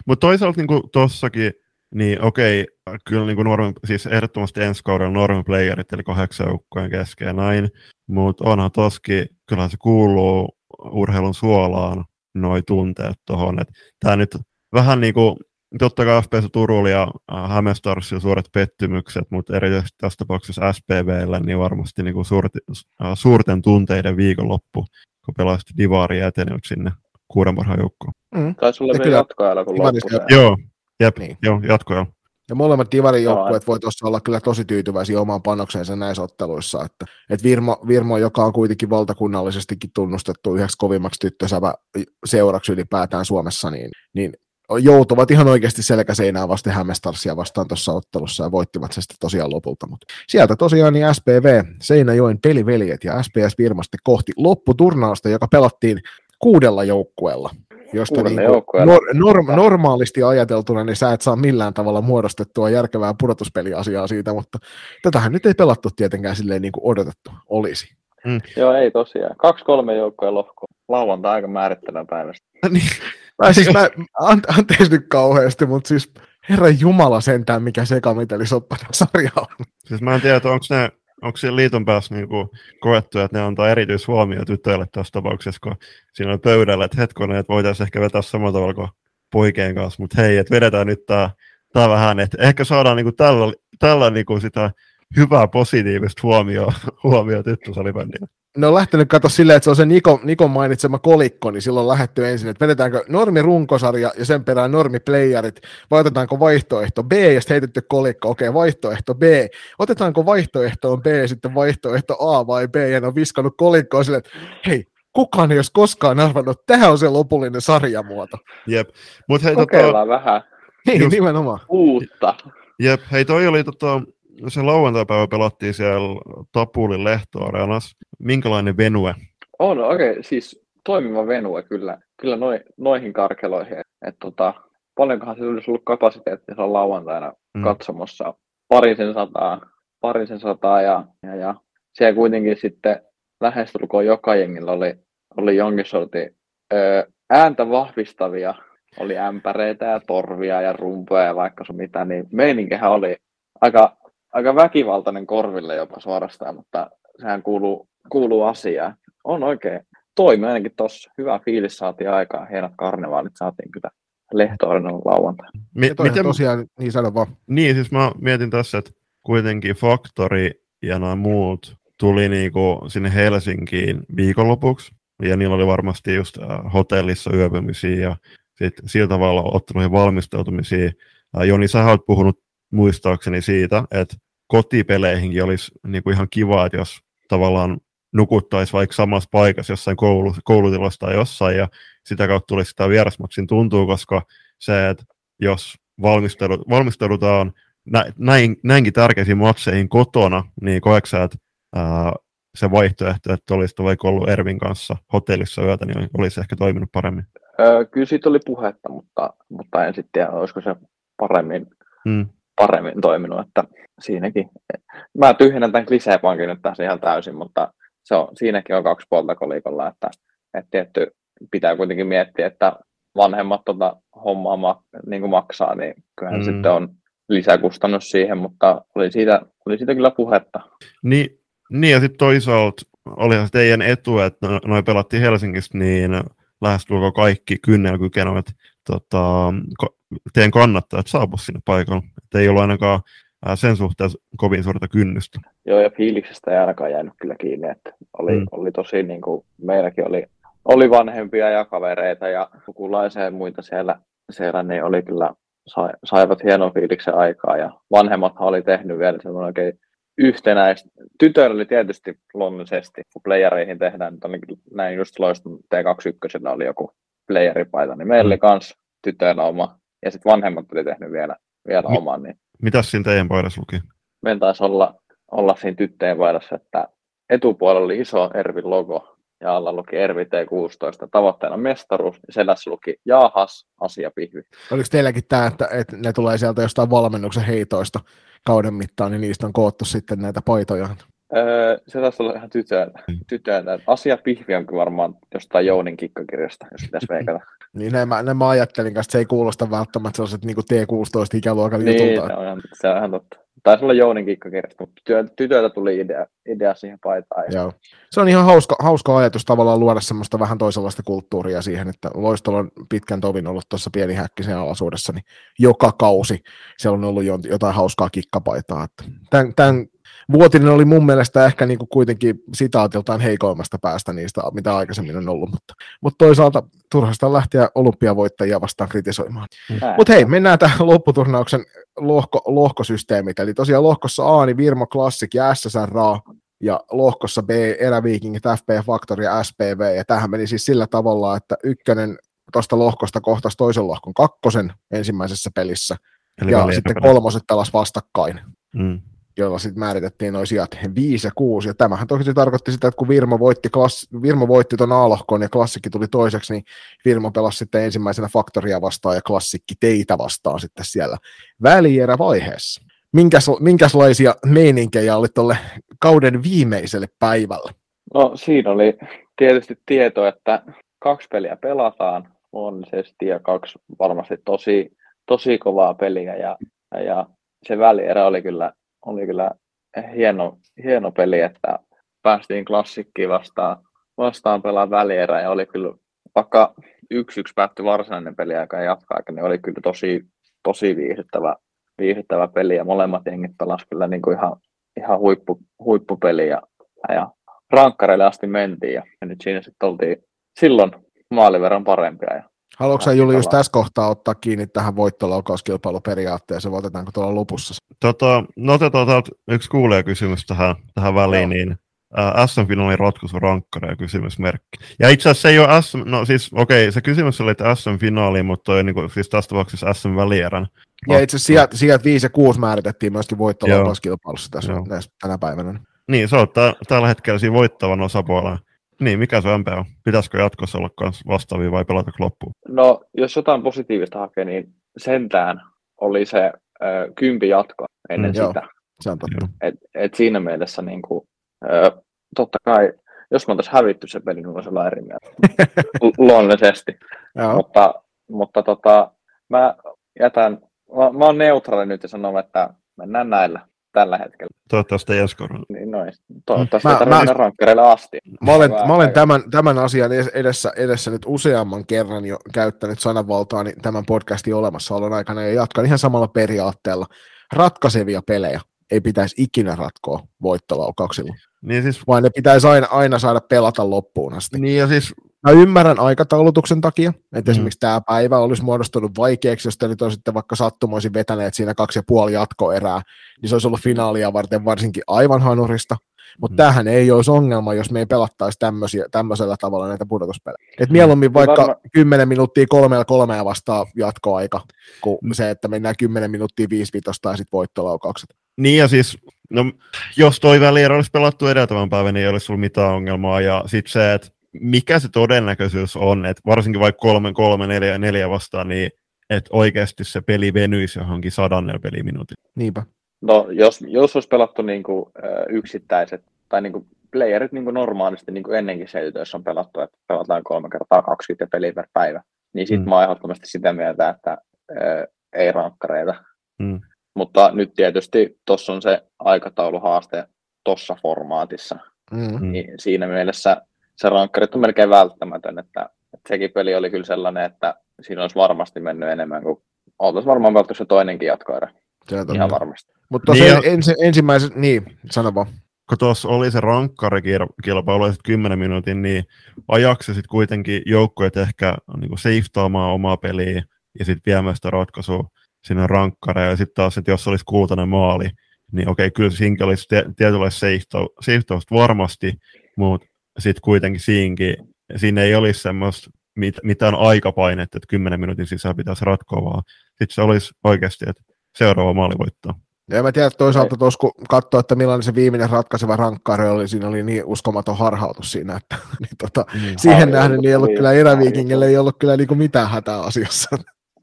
Mutta toisaalta niin tuossakin, niin okei, kyllä niin normi, siis ehdottomasti ensi kaudella normiplayerit, eli kahdeksan joukkojen kesken ja näin, mutta onhan toskin, kyllähän se kuuluu urheilun suolaan, noi tunteet tuohon, että tämä nyt vähän niin kuin, totta kai FPS Turulla ja äh, Hämestarssilla suuret pettymykset, mutta erityisesti tässä tapauksessa SPVllä, niin varmasti niin kuin suurti, äh, suurten tunteiden viikonloppu, kun pelasit Divari ja sinne kuuden parhaan joukkoon. Mm. Taisi olla Ja vielä kyllä- jatkoajalla, kun se. Joo, jep, Niin. joo, jatkoja. Ja molemmat Divarin Joo, joukkueet voi tuossa olla kyllä tosi tyytyväisiä omaan panokseensa näissä otteluissa. Että, että Virmo, Virmo, joka on kuitenkin valtakunnallisestikin tunnustettu yhdeksi kovimmaksi tyttösävä seuraksi ylipäätään Suomessa, niin, niin joutuvat ihan oikeasti selkäseinään vasten Hämestarsia vastaan tuossa ottelussa ja voittivat se sitten tosiaan lopulta. Mutta sieltä tosiaan niin SPV, Seinäjoen peliveljet ja SPS Virmasti kohti lopputurnausta, joka pelattiin kuudella joukkueella. Josta niin joukkueella. nor, norm, normaalisti ajateltuna, niin sä et saa millään tavalla muodostettua järkevää pudotuspeliasiaa siitä, mutta tätähän nyt ei pelattu tietenkään silleen niin kuin odotettu olisi. Joo, ei tosiaan. Kaksi-kolme joukkoja lohkoa. Lauantai aika määrittelevä päivästä. <laughs> Niin, mä siis mä, an, anteeksi nyt kauheasti, mutta siis herran jumala sentään, mikä sekametelisoppainen sarja on. Siis mä en tiedä, onko ne onko siellä liiton päässä niinku koettu, että ne antaa erityishuomioon tytöille tässä tapauksessa, kun siinä on pöydällä, että hetkonen, että voitaisiin ehkä vetää samalla tavalla kuin poikien kanssa, mutta hei, että vedetään nyt tämä, tämä vähän, että ehkä saadaan niinku tällä, tällä niinku sitä hyvää positiivista huomioon, <laughs> huomioon tyttösalibändiä. Ne on lähtenyt katsoa silleen, että se on se Nikon, Nikon mainitsema kolikko, niin silloin on lähetty ensin, että vedetäänkö normi runkosarja ja sen perään normi playerit, vai otetaanko vaihtoehto B ja sitten heitetty kolikko, okei, okay, vaihtoehto B. Otetaanko vaihtoehtoon B ja sitten vaihtoehto A vai B, ja ne on viskannut kolikkoa silleen, että hei, kukaan ei olisi koskaan arvannut, että tämä on se lopullinen sarjamuoto. Jep. Mut hei, Kokeillaan tota, vähän. Niin, just, nimenomaan. Uutta. Jep, hei toi oli tota, se lauantaipäivä pelattiin siellä Tapulin lehtoareenassa. Minkälainen venue? On, okei, okay. siis toimiva venue kyllä, kyllä noi, noihin karkeloihin. Et, tota, paljonkohan se olisi ollut kapasiteettia siellä lauantaina mm. katsomossa. Parisen sataa, parisen sataa ja, ja, ja siellä kuitenkin sitten lähestulkoon joka jengillä oli, oli jonkin sortin ääntä vahvistavia, oli ämpäreitä ja torvia ja rumpuja ja vaikka sun mitä, niin meininkihän oli aika, aika väkivaltainen korville jopa suorastaan, mutta sehän kuuluu, kuuluu asiaan. On oikein toimi ainakin tuossa. Hyvä fiilis saatiin aikaan, hienot karnevaalit saatiin kyllä Lehtoareenalla lauantaina. Mi- miten tosiaan, niin sano vaan. Niin, siis mä mietin tässä, että kuitenkin Faktori ja nämä muut tuli niinku sinne Helsinkiin viikonlopuksi, ja niillä oli varmasti just äh, hotellissa yöpymisiä ja sit sillä tavalla ottanut valmistautumisia. Äh, Joni, sä oot puhunut muistaakseni siitä, että kotipeleihinkin olisi niinku ihan kiva, että jos tavallaan nukuttaisi vaikka samassa paikassa jossain koulu, koulutilassa tai jossain, ja sitä kautta tulisi sitä vierasmaksin tuntuu, koska se, että jos valmistaudutaan näin, näinkin tärkeisiin matseihin kotona, niin koeksä, että ää, se vaihtoehto, että olisi vaikka ollut Ervin kanssa hotellissa yötä, niin olisi ehkä toiminut paremmin? Öö, kyllä siitä oli puhetta, mutta, mutta en sitten tiedä, olisiko se paremmin, hmm. Paremmin toiminut, että siinäkin. Mä tyhjennän tämän kliseepankin nyt tässä ihan täysin, mutta se on, siinäkin on kaksi puolta kolikolla, että, että tietty pitää kuitenkin miettiä, että vanhemmat tota hommaa ma, niin kuin maksaa, niin kyllähän mm. sitten on lisäkustannus siihen, mutta oli siitä, oli siitä kyllä puhetta. Niin, niin ja sitten toisaalta olihan se teidän etu, että no, noin pelattiin Helsingistä, niin lähestulkoon kaikki kynnellä kykenevät tota, teidän kannattajat saapu sinne paikalle. Että ei ollut ainakaan sen suhteen kovin suurta kynnystä. Joo, ja fiiliksestä ei ainakaan jäänyt kyllä kiinni, että oli, mm. oli tosi, niin kuin, meilläkin oli, oli vanhempia ja kavereita ja sukulaisia ja muita siellä, siellä niin oli kyllä, sai, saivat hienon fiiliksen aikaa, ja vanhemmat oli tehnyt vielä semmoinen oikein yhtenäistä. Tytöillä oli tietysti luonnollisesti, kun playereihin tehdään, nyt on näin just loistunut T21 oli joku playeripaita, niin meillä mm. oli kans tytöillä oma, ja sitten vanhemmat oli tehnyt vielä, vielä Mi- oman. Niin Mitäs siinä teidän paidassa luki? Meillä taisi olla, olla siinä tyttöjen paidassa, että etupuolella oli iso Ervin logo ja alla luki Ervi T16, tavoitteena mestaruus, ja selässä luki Jaahas, asia pihvi. Oliko teilläkin tämä, että, että ne tulee sieltä jostain valmennuksen heitoista kauden mittaan, niin niistä on koottu sitten näitä paitoja? Öö, se taisi olla ihan tytöitä. Mm. Asia pihvi on varmaan jostain Jounin kikkakirjasta, jos pitäisi veikata. Niin näin mä, näin mä ajattelin, että se ei kuulosta välttämättä sellaiset niin T16-ikäluokan niin, jutulta. Se on, ihan, se on ihan totta. Taisi olla Jounin kikkakirjasta, mutta tytöiltä tuli idea, idea siihen paitaan. Ja... Joo. Se on ihan hauska, hauska ajatus tavallaan luoda semmoista vähän toisenlaista kulttuuria siihen, että Loistolla on pitkän tovin ollut tuossa pieni häkkisen alaisuudessa, niin joka kausi siellä on ollut jotain hauskaa kikkapaitaa. Että tämän, tämän Vuotinen oli mun mielestä ehkä niin kuin kuitenkin sitaatiltaan heikoimmasta päästä niistä, mitä aikaisemmin on ollut, mutta, mutta toisaalta turhasta lähteä olympiavoittajia vastaan kritisoimaan. Mm. Mutta hei, mennään tähän lopputurnauksen lohko, lohkosysteemit, eli tosiaan lohkossa A, niin Virmo Classic ja SSR ja lohkossa B, Eräviikingit, FP Factory ja SPV, ja tähän meni siis sillä tavalla, että ykkönen tuosta lohkosta kohtasi toisen lohkon kakkosen ensimmäisessä pelissä, Eli ja sitten kolmoset pelas vastakkain. Mm jolla sitten määritettiin noin sijat 5 ja 6, ja tämähän toki tarkoitti sitä, että kun Virmo voitti, klass, Virmo voitti ton A-lohkon ja klassikki tuli toiseksi, niin Virmo pelasi sitten ensimmäisenä faktoria vastaan ja klassikki teitä vastaan sitten siellä välierävaiheessa. Minkäs, minkälaisia meininkejä oli tuolle kauden viimeiselle päivälle? No siinä oli tietysti tieto, että kaksi peliä pelataan luonnollisesti ja kaksi varmasti tosi, tosi kovaa peliä ja, ja se välierä oli kyllä oli kyllä hieno, hieno peli, että päästiin klassikkiin vastaan, vastaan pelaa välierä ja oli kyllä, vaikka yksi yksi päättyi varsinainen peliaika ja jatkoaika, niin oli kyllä tosi, tosi viihdyttävä, viihdyttävä peli ja molemmat jengit pelasivat kyllä niin kuin ihan, ihan huippu, huippupeli ja, ja rankkareille asti mentiin ja, nyt siinä sitten oltiin silloin maaliverran parempia. Ja Haluatko sä Julius tässä kohtaa ottaa kiinni tähän voittolaukaskilpailuperiaatteeseen vai otetaanko tuolla lopussa? Tota, no otetaan täältä yksi kysymys tähän, tähän väliin, Joo. niin SM-finaalin ratkaisu rankkareja kysymysmerkki. Ja itse asiassa se ei ole SM, no siis okei, okay, se kysymys oli, että SM-finaali, mutta toi, niin kuin, siis tässä tapauksessa SM-välierän. Ja itse asiassa sijat, sijat 5 ja 6 määritettiin myöskin voittolaukaskilpailussa tässä Joo. tänä päivänä. Niin, se on t- tällä hetkellä siinä voittavan osapuolella. Niin, mikä se MP on? Pitäisikö jatkossa olla myös vastaavia vai pelata loppuun? No, jos jotain positiivista hakee, niin sentään oli se äh, kympi jatko ennen mm, sitä. Joo, se on totta. Et, et siinä mielessä niin kuin, äh, totta kai, jos me oltaisiin hävitty se peli, niin olisi eri mieltä. <laughs> Luonnollisesti. mutta mutta tota, mä jätän, mä, mä oon neutraali nyt ja sanon, että mennään näillä tällä hetkellä. Toivottavasti ensi korona. Niin noin. Toivottavasti mä, tarvitse rankkereille asti. Mä olen, mä olen tämän, tämän asian edessä, edessä nyt useamman kerran jo käyttänyt sananvaltaa niin tämän podcastin olemassaolon aikana ja jatkan ihan samalla periaatteella. Ratkaisevia pelejä ei pitäisi ikinä ratkoa voittolaukauksilla. Niin siis... Vaan ne pitäisi aina, aina saada pelata loppuun asti. Niin ja siis Mä ymmärrän aikataulutuksen takia, että mm. esimerkiksi tämä päivä olisi muodostunut vaikeaksi, jos te nyt olisitte vaikka sattumoisin vetäneet siinä kaksi ja puoli jatkoerää, niin se olisi ollut finaalia varten varsinkin aivan hanurista. Mutta mm. tämähän ei olisi ongelma, jos me ei pelattaisi tämmöisellä tavalla näitä pudotuspelejä. Et mieluummin vaikka Varma... 10 minuuttia kolmea kolmea vastaan jatkoaika, kuin mm. se, että mennään 10 minuuttia viisi vitosta ja sitten voittolaukaukset. Niin ja siis, no, jos toi välierä olisi pelattu edeltävän päivän, niin ei olisi ollut mitään ongelmaa. Ja sitten se, että mikä se todennäköisyys on, että varsinkin vaikka kolme, kolme, neljä, neljä vastaan, niin että oikeasti se peli venyisi johonkin sadannella peliminuutin. Niinpä. No, jos, jos olisi pelattu niin kuin, yksittäiset, tai niin kuin playerit niin kuin normaalisti niin kuin ennenkin se, jos on pelattu, että pelataan kolme kertaa 20 peliä per päivä, niin sitten mm. mä oon ehdottomasti sitä mieltä, että ää, ei rankkareita. Mm. Mutta nyt tietysti tuossa on se aikatauluhaaste tuossa formaatissa. Mm. Niin siinä mielessä se rankkarit on melkein välttämätön, että, että sekin peli oli kyllä sellainen, että siinä olisi varmasti mennyt enemmän kuin oltaisiin varmaan vältty se toinenkin jatkoerä. Ihan varmasti. Mutta niin se ensi, ensimmäiset, niin, sano vaan. Kun tuossa oli se rankkarikilpailu 10 minuutin, niin ajaksi sitten kuitenkin joukkueet ehkä niin seiftaamaan omaa peliä ja sitten viemään sitä ratkaisua sinne rankkareen. Ja sitten taas, että jos olisi kultainen maali, niin okei, kyllä siinäkin olisi tietynlaista seiftausta varmasti, mutta sitten kuitenkin siinkin, siinä ei olisi semmoista mit, mitään aikapainetta, että 10 minuutin sisään pitäisi ratkoa, vaan sitten se olisi oikeasti, että seuraava maali voittaa. Ja mä tiedän, toisaalta tuossa kun katsoo, että millainen se viimeinen ratkaiseva rankkaari oli, siinä oli niin uskomaton harhautus siinä, että <laughs> niin tota, mm, siihen ai, nähden niin ei ollut kyllä eräviikingille ei ollut kyllä niinku mitään hätää asiassa.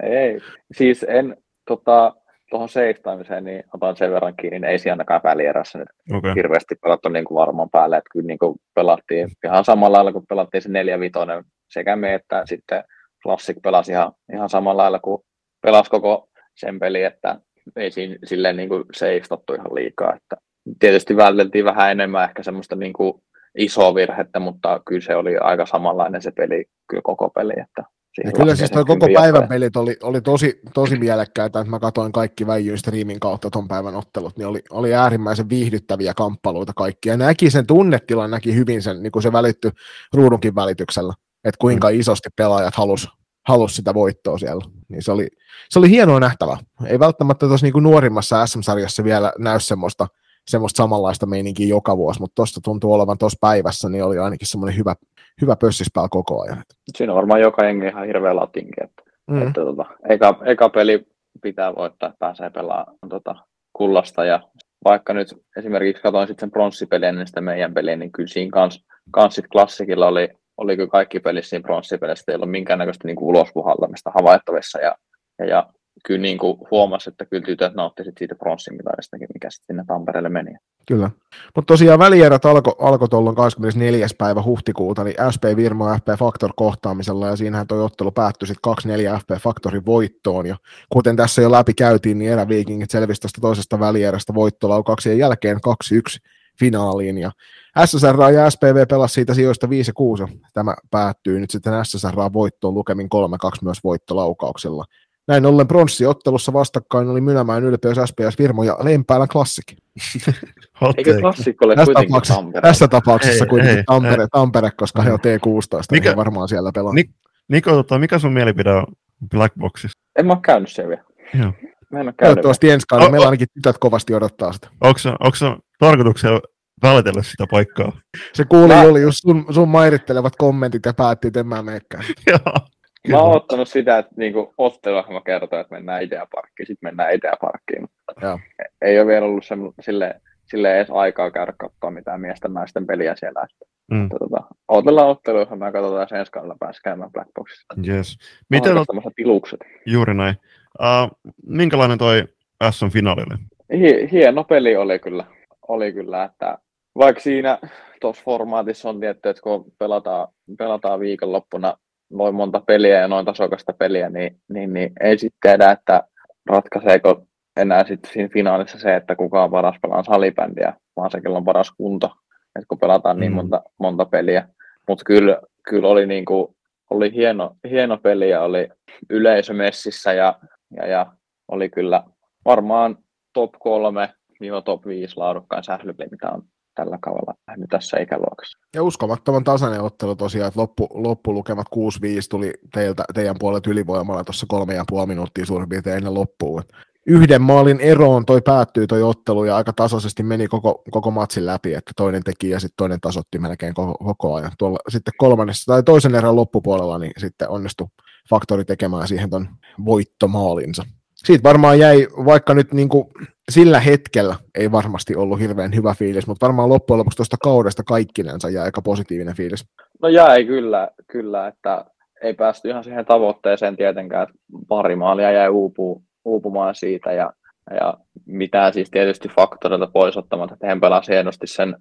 Ei, siis en, tota, tuohon seistaamiseen, niin otan sen verran kiinni, niin ei siinä ainakaan välierässä nyt okay. hirveästi pelattu niin kuin varmaan päälle, että kyllä niin kuin pelattiin ihan samalla lailla kuin pelattiin se 4 vitonen sekä me että sitten Classic pelasi ihan, ihan samalla lailla kuin pelasi koko sen peli, että ei siinä silleen niin kuin seistattu ihan liikaa, että tietysti välteltiin vähän enemmän ehkä semmoista niin kuin isoa virhettä, mutta kyllä se oli aika samanlainen se peli, kyllä koko peli, että ja kyllä siis toi koko päivän pelit oli, oli tosi, tosi mielekkäitä, että mä katsoin kaikki väijyin striimin kautta ton päivän ottelut, niin oli, oli äärimmäisen viihdyttäviä kamppailuita kaikki. Ja näki sen tunnetilan, näki hyvin sen, niin kuin se välittyi ruudunkin välityksellä, että kuinka mm. isosti pelaajat halus, halus sitä voittoa siellä. Niin se oli, se oli hienoa nähtävä. Ei välttämättä tuossa niin nuorimmassa SM-sarjassa vielä näy semmoista, semmoista samanlaista meininkiä joka vuosi, mutta tuosta tuntuu olevan tuossa päivässä, niin oli ainakin semmoinen hyvä, hyvä pössispää koko ajan. Siinä on varmaan joka jengi ihan hirveä latinki, että, mm. että tota, eka, eka, peli pitää voittaa, että pääsee pelaamaan tota, kullasta ja vaikka nyt esimerkiksi katsoin sitten sen pronssipeliä ennen sitä meidän peliä, niin kyllä siinä kans, kans sit klassikilla oli, oli kyllä kaikki pelissä siinä pronssipelissä, ei ollut minkäännäköistä niin ulospuhaltamista havaittavissa ja, ja, ja kyllä niin kuin huomasi, että kyllä tytöt nauttivat siitä pronssimitalistakin, mikä sitten sinne Tampereelle meni. Kyllä. Mutta tosiaan välierät alkoi alko tuolloin 24. päivä huhtikuuta, niin SP Virmo FP Factor kohtaamisella, ja siinähän tuo ottelu päättyi sitten 2-4 FP Factorin voittoon, ja kuten tässä jo läpi käytiin, niin eräviikingit selvisi tästä toisesta välierästä voittolaukaksien jälkeen 2-1 finaaliin, ja SSR ja SPV pelasi siitä sijoista 5 6. Tämä päättyy nyt sitten SSR voittoon lukemin 3-2 myös voittolaukauksella. Näin ollen pronssiottelussa vastakkain oli Mynämäen ylpeys SPS Virmo ja Lempäälän klassik. <laughs> Eikö klassikko ole Tässä kuitenkin tapauksessa, Tampere? tässä tapauksessa Ei, kuitenkin ei, Tampere, ei. Tampere, koska he on T16, mikä, Mikä- niin varmaan siellä pelaa. Ni- Niko, tota, mikä sun mielipide on Black Boxista? En mä oo käynyt siellä vielä. Joo. Mä en vielä. Toivottavasti ensi kaudella. Meillä ainakin tytöt kovasti odottaa sitä. Onko se, onko se tarkoituksella vältellä sitä paikkaa? Se kuuli Mä- oli just sun, sun mairittelevat kommentit ja päätti, että en mä menekään. <laughs> Joo. Mä oon ottanut sitä, että niinku otteluohjelma kertoo, että mennään Ideaparkkiin, sitten mennään Ideaparkkiin. Joo. Ei ole vielä ollut sille, sille edes aikaa käydä katsoa mitään miesten naisten peliä siellä. Että, Mm. että tota, otellaan otteluohjelmaa ja katsotaan, jos ensi kaudella pääsee käymään Black Boxissa. Yes. Miten on, Tarkastamassa tilukset. juuri näin. Uh, minkälainen toi S-finaali oli? Hie- hieno peli oli kyllä, oli kyllä, että vaikka siinä tuossa formaatissa on tietty, että kun pelataan, pelataan viikonloppuna noin monta peliä ja noin tasokasta peliä, niin, niin, niin ei sitten tiedä, että ratkaiseeko enää sitten siinä finaalissa se, että kuka on paras pelaa salibändiä, vaan se, kello on paras kunto, että kun pelataan niin Mm. monta, monta peliä. Mutta kyllä, kyllä oli, niinku, oli hieno, hieno peli ja oli yleisö messissä ja, ja, ja oli kyllä varmaan top 3 top 5 laadukkain sählypeli, mitä on tällä kaudella nähnyt tässä ikäluokassa. Ja uskomattoman tasainen ottelu tosiaan, että loppu, loppulukemat 6-5 tuli teiltä, teidän puolelta ylivoimalla tuossa kolme ja puoli minuuttia suurin piirtein ennen loppuun. Yhden maalin eroon toi päättyi toi ottelu ja aika tasaisesti meni koko, koko matsin läpi, että toinen teki ja sitten toinen tasotti melkein koko, koko ajan. Tuolla sitten kolmannessa tai toisen erän loppupuolella niin sitten onnistui Faktori tekemään siihen ton voittomaalinsa. Siitä varmaan jäi, vaikka nyt niin kuin sillä hetkellä ei varmasti ollut hirveän hyvä fiilis, mutta varmaan loppujen lopuksi tuosta kaudesta kaikkinensa jäi aika positiivinen fiilis. No jäi kyllä, kyllä, että ei päästy ihan siihen tavoitteeseen tietenkään, että pari maalia jäi uupuu, uupumaan siitä ja, ja mitään siis tietysti faktoreita pois ottamatta, että he pelasi hienosti sen,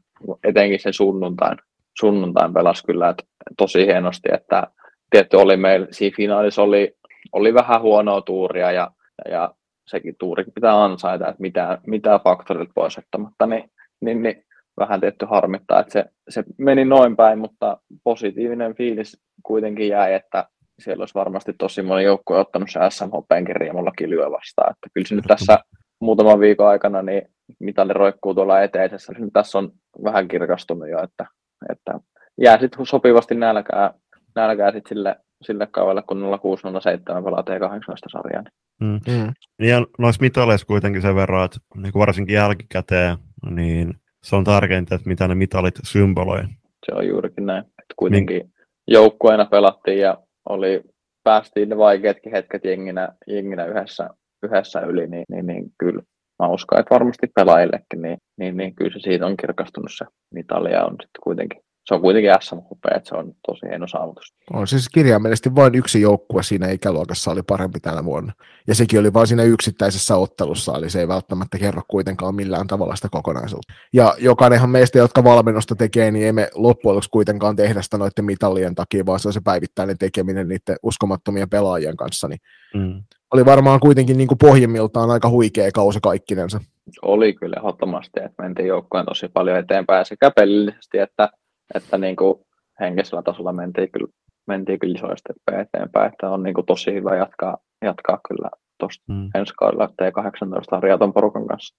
etenkin sen sunnuntain, sunnuntain pelasi kyllä että tosi hienosti, että tietty oli meillä siinä finaalissa oli, oli vähän huonoa tuuria ja, ja sekin tuurikin pitää ansaita, että mitä, mitä faktorit pois ottamatta, niin, niin, niin vähän tietty harmittaa, että se, se meni noin päin, mutta positiivinen fiilis kuitenkin jäi, että siellä olisi varmasti tosi moni joukkue ottanut se SMHPenkin riemulla lyö vastaan. Että kyllä se nyt tässä muutaman viikon aikana niin mitali roikkuu tuolla eteisessä. Nyt tässä on vähän kirkastunut jo, että, että jää sitten sopivasti nälkää, nälkää sit sille, sille kaudelle, kun 0607 pelaa T18 sarjaa. Mm. Mm. Ja noissa mitaleissa kuitenkin sen verran, että niin kuin varsinkin jälkikäteen, niin se on tärkeintä, että mitä ne mitalit symboloi. Se on juurikin näin. Että kuitenkin joukkueena pelattiin ja oli, päästiin ne vaikeatkin hetket jenginä, jenginä yhdessä, yhdessä yli, niin, niin, niin kyllä mä uskon, että varmasti pelaajillekin, niin, niin, niin kyllä se siitä on kirkastunut se mitali ja on sitten kuitenkin, se on kuitenkin SMHP, että se on tosi hieno saavutus. On siis kirjaimellisesti vain yksi joukkue siinä ikäluokassa oli parempi tänä vuonna. Ja sekin oli vain siinä yksittäisessä ottelussa, eli se ei välttämättä kerro kuitenkaan millään tavalla sitä kokonaisuutta. Ja jokainenhan meistä, jotka valmennusta tekee, niin emme loppujen lopuksi kuitenkaan tehdä sitä noiden mitallien takia, vaan se on se päivittäinen tekeminen niiden uskomattomien pelaajien kanssa. Niin Mm. oli varmaan kuitenkin niin kuin pohjimmiltaan aika huikea kausi kaikkinensa. Oli kyllä ehdottomasti, että mentiin joukkueen tosi paljon eteenpäin sekä pelillisesti että, että niin kuin henkisellä tasolla mentiin kyllä, mentiin kyllä isoja steppejä eteenpäin, että on niin kuin tosi hyvä jatkaa, jatkaa kyllä tuosta Mm. ensi kaudella T18 harjaton porukan kanssa.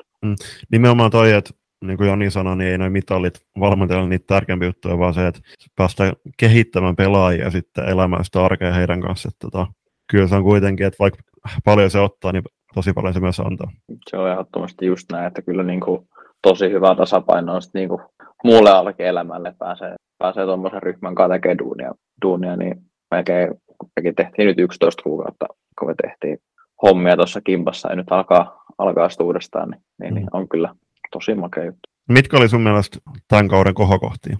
Nimenomaan toi, että niin kuin Joni sanoi, niin ei noin mitalit valmentella niitä tärkeämpiä juttuja, vaan se, että päästään kehittämään pelaajia sitten elämään sitä arkea heidän kanssa. Että, tota, kyllä se on kuitenkin, että vaikka paljon se ottaa, niin tosi paljon se myös antaa. Se on ehdottomasti just näin, että kyllä niin kuin tosi hyvä tasapaino on sitten niin kuin muulle arkielämälle pääsee, pääsee tuommoisen ryhmän kanssa tekemään duunia, duunia, niin melkein, mekin tehtiin nyt 11 kuukautta, kun me tehtiin hommia tuossa kimpassa ja nyt alkaa, alkaa sitten uudestaan, niin, niin, niin on kyllä tosi makea juttu. Mitkä oli sun mielestä tämän kauden kohokohtia?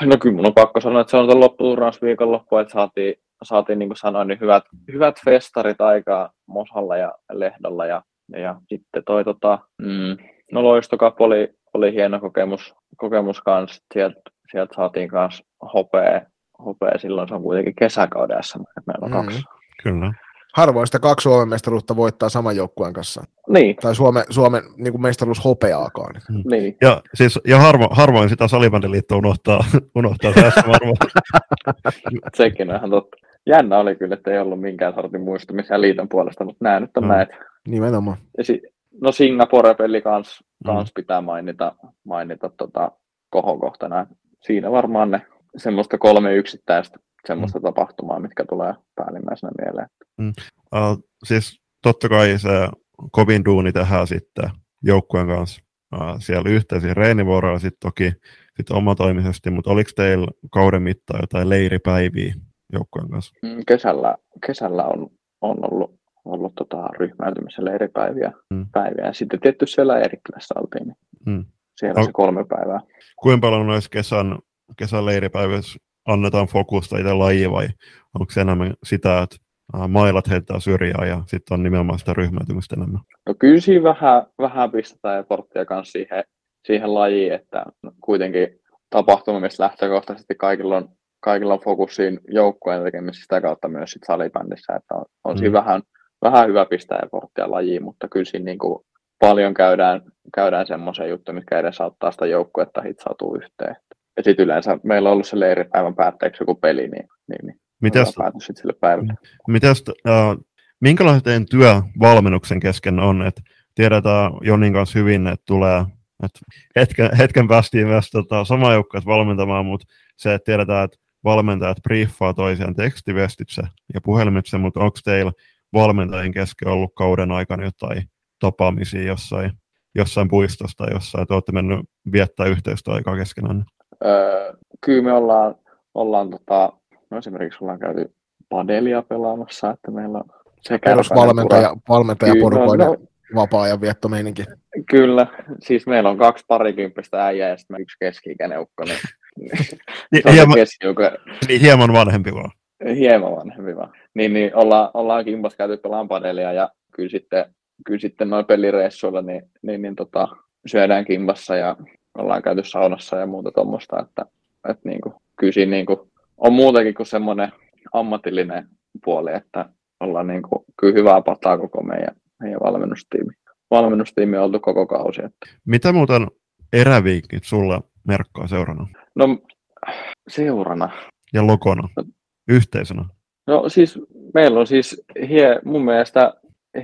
No kyllä mun on pakko sanoa, että se on tuon lopputurnaus viikonloppu, että saatiin, saatiin niin kuin sanoin, niin hyvät, hyvät festarit aikaa Mosalla ja Lehdolla ja, ja sitten toi tota, mm, no Loistokap oli, oli hieno kokemus, kokemus kanssa, sieltä sielt saatiin kanssa hopea, hopea, silloin se on kuitenkin kesäkauden SM, että meillä on Mhm. kaksi. Kyllä. Harvoin sitä kaksi Suomen mestaruutta voittaa saman joukkueen kanssa. Niin, Tai Suomen, Suomen niin kuin mestaruus hopeaakaan. niin. Ja, siis, ja harvo, harvoin sitä salibändiliitto unohtaa, <laughs> unohtaa SM arvo. <laughs> Sekin on ihan totta. jännä oli kyllä, että ei ollut minkään sortin muistumisia liiton puolesta, mutta nämä nyt on No. näitä. Nimenomaan. Ja si- no Singapore-peli kans, Mm. pitää mainita, mainita tota kohokohtana. Siinä varmaan ne semmoista kolme yksittäistä semmoista tapahtumaa, mitkä tulee päällimmäisenä mieleen. Uh, siis totta kai se kovin duuni tehdään sitten joukkueen kanssa uh, siellä yhteisiä reenivuoroja sitten toki sit omatoimisesti, mutta oliko teillä kauden mittaan jotain leiripäiviä joukkueen kanssa? Mm, Kesällä, kesällä on, on ollut, ollut tota ryhmäytymisen leiripäiviä. Mm. Päiviä. Ja sitten tietty siellä Eerikkilässä oltiin, niin Mm. siellä No. se kolme päivää. Kuinka paljon noissa kesän, kesän leiripäivissä annetaan fokusta itse laji vai onko se enemmän sitä, että uh, mailat heittää syrjään ja sitten on nimenomaan sitä ryhmäytymistä enemmän? No kyllä siinä vähän, vähän pistetään porttia kanssa siihen, siihen lajiin, että kuitenkin tapahtuma, missä lähtökohtaisesti kaikilla on, kaikilla on fokus siinä joukkueen tekemisessä sitä kautta myös sit salibändissä, että on, on Mm. siinä vähän, vähän hyvä pistää porttia lajiin, mutta kyllä siinä niin kuin paljon käydään, käydään semmoisia juttuja, mitkä edesauttaa sitä joukkuetta hitsautuu yhteen. Ja sitten yleensä meillä on ollut se leiripäivän päätteeksi joku peli, niin, niin, niin Mitäs, pääty sitten sille päivälle. mitäs, uh, minkälainen teidän työ valmennuksen kesken on? Et tiedetään Jonin kanssa hyvin, että tulee et hetken, hetken päästiin myös tota, sama joukkueet valmentamaan, mutta se, että tiedetään, että valmentajat briefaa toisiaan tekstivestitse ja puhelimitse, mutta onko teillä valmentajien kesken ollut kauden aikana jotain tapaamisia jossain, jossain puistossa tai jossain, että olette mennyt viettää yhteistyöaikaa keskenään? Öö, kyllä me ollaan, ollaan tota, no esimerkiksi ollaan käyty padelia pelaamassa, että meillä on se Perusvalmentaja, valmentajaporukoiden Kyllä, no, vapaa-ajan viettomeininki. kyllä, siis meillä on kaksi parikymppistä äijää ja sitten yksi keski-ikäinen ukko, niin, Niin, <laughs> hieman, keskiukko, niin, hieman vanhempi vaan. hieman vanhempi vaan. Niin, niin ollaan, ollaan kimpas käyty pelaamaan padelia ja kyllä sitten, kyllä sitten noin pelireissuilla niin, niin, niin tota, syödään kimpassa ja ollaan käyty saunassa ja muuta tuommoista, että, että niin kuin, kyllä siinä niin kuin, on muutakin kuin semmoinen ammatillinen puoli, että ollaan niin kuin, kyllä hyvää pataa koko meidän, meidän valmennustiimi. Valmennustiimi on oltu koko kausi. Että. Mitä muuten eräviikit sulla merkkaa seurana No seurana. ja logona, yhteisönä? No siis meillä on siis hie, mun mielestä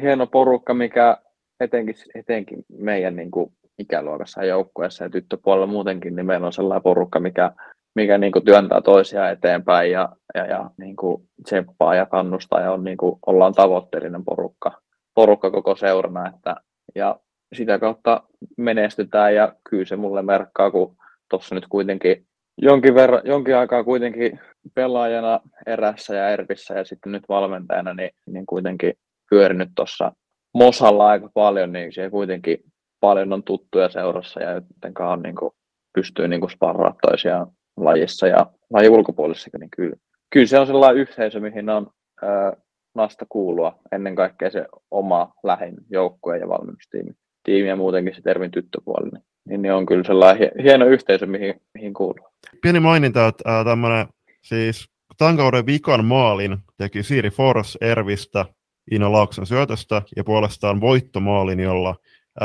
hieno porukka, mikä etenkin, etenkin meidän niin kuin ikäluokassa ja joukkueessa ja tyttöpuolella muutenkin, niin meillä on sellainen porukka, mikä, mikä niin kuin työntää toisiaan eteenpäin ja, ja, ja niin kuin tseppaa ja kannustaa ja on, niin kuin, ollaan tavoitteellinen porukka, porukka koko seurana. Että, ja sitä kautta menestytään ja kyllä se mulle merkkaa, kun tuossa nyt kuitenkin jonkin, verran, jonkin aikaa kuitenkin pelaajana erässä ja ervissä ja sitten nyt valmentajana, niin, niin kuitenkin pyörinyt tuossa Mosalla aika paljon, niin siellä kuitenkin paljon on tuttuja seurassa ja jotenkaan on, niin kuin, pystyy niin kuin sparraa toisiaan lajissa ja lajin ulkopuolisessakin, niin kyllä, kyllä se on sellainen yhteisö, mihin on ää, nasta kuulua ennen kaikkea se oma lähin joukkue ja valmennustiimi. Tiimi ja muutenkin se termin tyttöpuoli, niin, niin, niin on kyllä sellainen hieno yhteisö, mihin, mihin kuuluu. Pieni maininta, että äh, tämmönen, siis tämän kauden vikan maalin teki Siiri Fors Ervistä Ina Laakson syötöstä ja puolestaan voittomaalin, jolla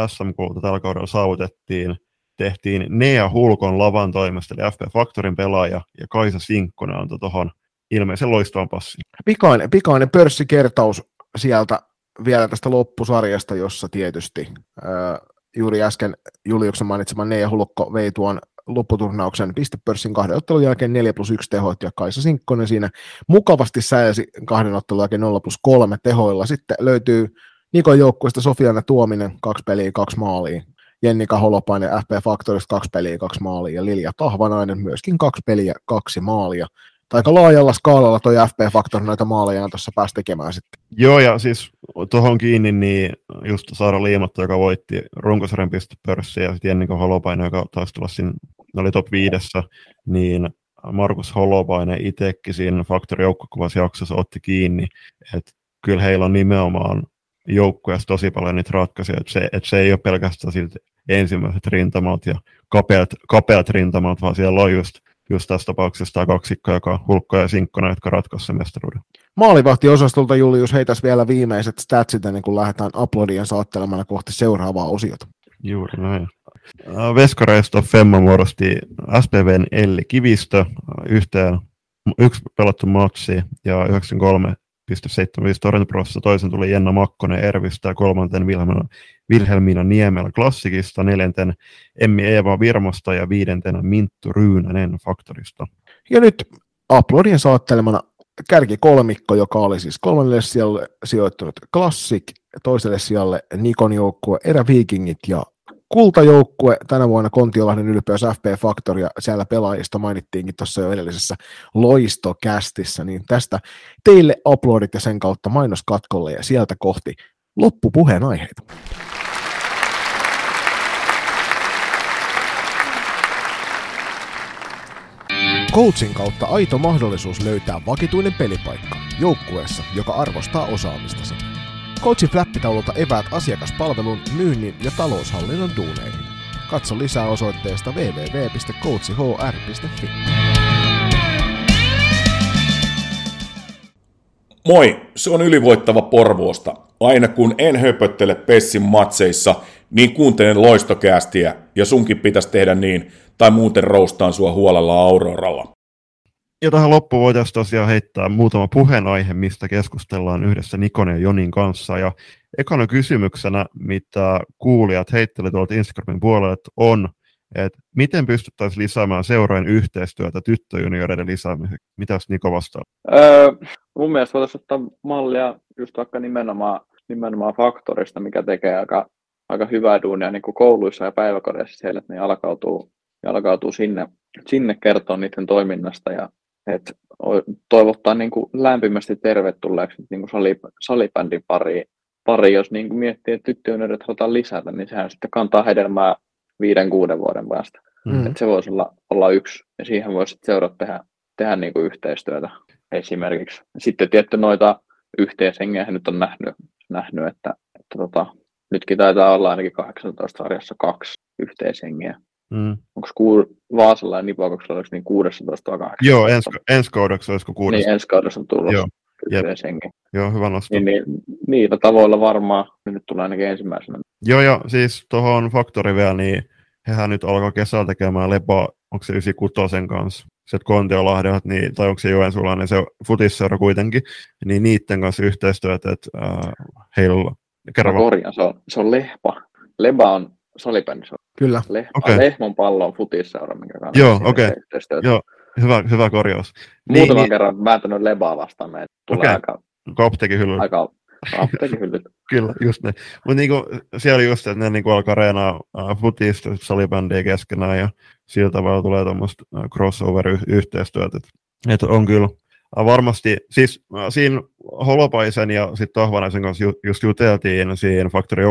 SMK tällä kaudella saavutettiin, tehtiin Nea Hulkon lavan toimesta, eli FP Factorin pelaaja, ja Kaisa Sinkkonen antoi tuohon ilmeisen loistavan passin. Pikainen, pikainen pörssikertaus sieltä vielä tästä loppusarjasta, jossa tietysti ää, juuri äsken Juliuksen mainitsema Neija Hulkko vei tuon lopputurnauksen pistepörssin kahden ottelun jälkeen 4 plus 1 tehot ja Kaisa Sinkkonen siinä mukavasti säälsi kahden ottelun jälkeen 0 plus 3 tehoilla. Sitten löytyy Nikon joukkueesta Sofiana Tuominen, kaksi peliä, kaksi maalia. Jennika Holopainen FP Factorista kaksi peliä, kaksi maalia ja Lilja Tahvanainen myöskin kaksi peliä, kaksi maalia. Aika laajalla skaalalla toi FP Factor noita maaleja tuossa pääsi tekemään sitten. Joo, ja siis tuohon kiinni, niin just Saara Liimatto, joka voitti runkosarjan pistepörssiä, ja sitten Jennika Holopainen, joka taisi tulla siinä, ne oli top viidessä, niin Markus Holopainen itsekin siinä Factory joukkokuvasjaksossa otti kiinni, että kyllä heillä on nimenomaan joukkueessa tosi paljon niitä ratkaisuja, että se, että se ei ole pelkästään siltä ensimmäiset rintamat ja kapeat, kapeat rintamat, vaan siellä on just, just tässä tapauksessa tämä kaksikko, joka hulkko ja sinkkona, jotka ratkaisivat sen mestaruuden. Maalivahtiosastolta Julius heitäisi vielä viimeiset statsit ennen kuin lähdetään aplodien saattelemana kohti seuraavaa osiota. Juuri näin. Veskareista Femma muodosti SPVn Elli Kivistö yhteen yksi pelattu matsi ja 93,75 torjuntaprosessissa. Toisen tuli Jenna Makkonen Ervistä ja kolmanten Vilhelmina, Vilhelmina Niemelä Klassikista, neljänten Emmi Eeva Virmosta ja viidentenä Minttu Ryynänen Faktorista. Ja nyt aplodien saattelemana kärki kolmikko, joka oli siis kolmannelle sijalle sijoittunut Classic, toiselle sijalle Nikon joukkue, Eräviikingit ja kultajoukkue tänä vuonna Kontiolahden ylpeys FP Factory ja siellä pelaajista mainittiinkin tuossa jo edellisessä loistokästissä, niin tästä teille uploadit ja sen kautta mainoskatkolle ja sieltä kohti loppupuheen aiheita. Coachin kautta aito mahdollisuus löytää vakituinen pelipaikka joukkueessa, joka arvostaa osaamistasi. Coachin flappitaululta eväät asiakaspalvelun, myynnin ja taloushallinnon duuneihin. Katso lisää osoitteesta www.coachhr.fi. Moi, se on ylivoittava Porvoosta. Aina kun en höpöttele Pessin matseissa, niin kuuntelen loistokäästiä ja sunkin pitäisi tehdä niin, tai muuten roustaan sua huolella Auroralla. Ja tähän loppuun voitaisiin tosiaan heittää muutama puheenaihe, mistä keskustellaan yhdessä Nikon ja Jonin kanssa. Ja ekana kysymyksenä, mitä kuulijat heitteli tuolta Instagramin puolelle, on, että miten pystyttäisiin lisäämään seurojen yhteistyötä tyttöjunioreiden lisäämiseksi? Mitäs Niko vastaa? Öö, mun mielestä voitaisiin ottaa mallia just vaikka nimenomaan, nimenomaan faktorista, mikä tekee aika, aika hyvää duunia niin kuin kouluissa ja päiväkodeissa siellä, että ne jalkautuu, jalkautuu sinne, sinne kertoa niiden toiminnasta ja et toivottaa niin kuin lämpimästi tervetulleeksi niin kuin salip, salibändin pariin, pari, jos niin kuin miettii, että tyttöjen halutaan lisätä, niin sehän sitten kantaa hedelmää viiden, kuuden vuoden päästä. Mm. Et se voisi olla, olla yksi, ja siihen voisi seurat tehdä, tehdä niin kuin yhteistyötä esimerkiksi. Sitten tietty noita yhteishengiä nyt on nähnyt, nähnyt että, että tota, nytkin taitaa olla ainakin 18 sarjassa kaksi yhteishengiä. Mm. Onko kuul... Vaasalla ja Nipokoksella oliko niin 16 vai 18? Joo, ens, ensi kaudeksi olisiko 16. Niin, ensi kaudeksi on tullut Joo. Joo, hyvä nosto. Niin, niin, niillä tavoilla varmaan nyt tulee ainakin ensimmäisenä. Joo, ja siis tuohon Factory vielä, niin hehän nyt alkaa kesällä tekemään lepa, onko se 96 kanssa, se Kontiolahdet, niin, tai onko se Joensuulainen se futisseura kuitenkin, niin niiden kanssa yhteistyötä, että äh, heillä kerran... Korjaan, se on, se on Lehpa. Leba on salibändi, se on Kyllä. Leh- okay. Lehmon pallo on futisseura, minkä kanssa Joo, okei. Okay. Joo, hyvä, hyvä korjaus. Muutaman niin, niin- kerran vääntänyt lebaa vastaan meitä. Tulee okay. aika... Apteekin hyllyt. Aika apteekin hyllyt. Kyllä, just ne. Mutta niinku, siellä just, että ne niinku alkaa reenaa uh, futista salibändiä keskenään ja sillä tavalla tulee tuommoista uh, crossover-yhteistyötä. Et on kyllä uh, varmasti, siis siinä Holopaisen ja sitten Tohvanaisen kanssa ju, just juteltiin siinä Factory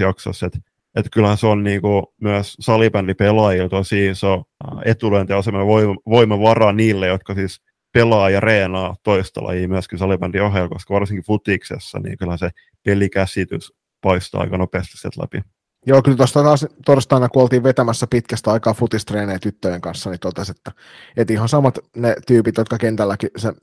jaksossa, että että kyllähän se on niinku myös salibändipelaajilla tosi iso etulyöntiasema voima, voimavara niille, jotka siis pelaa ja reenaa toista lajia myöskin salibändin ohella, koska varsinkin futiksessa niin kyllä se pelikäsitys paistaa aika nopeasti sieltä läpi. Joo, kyllä tuosta taas torstaina, kun oltiin vetämässä pitkästä aikaa futistreenejä tyttöjen kanssa, niin totesi, että, että ihan samat ne tyypit, jotka kentälläkin sen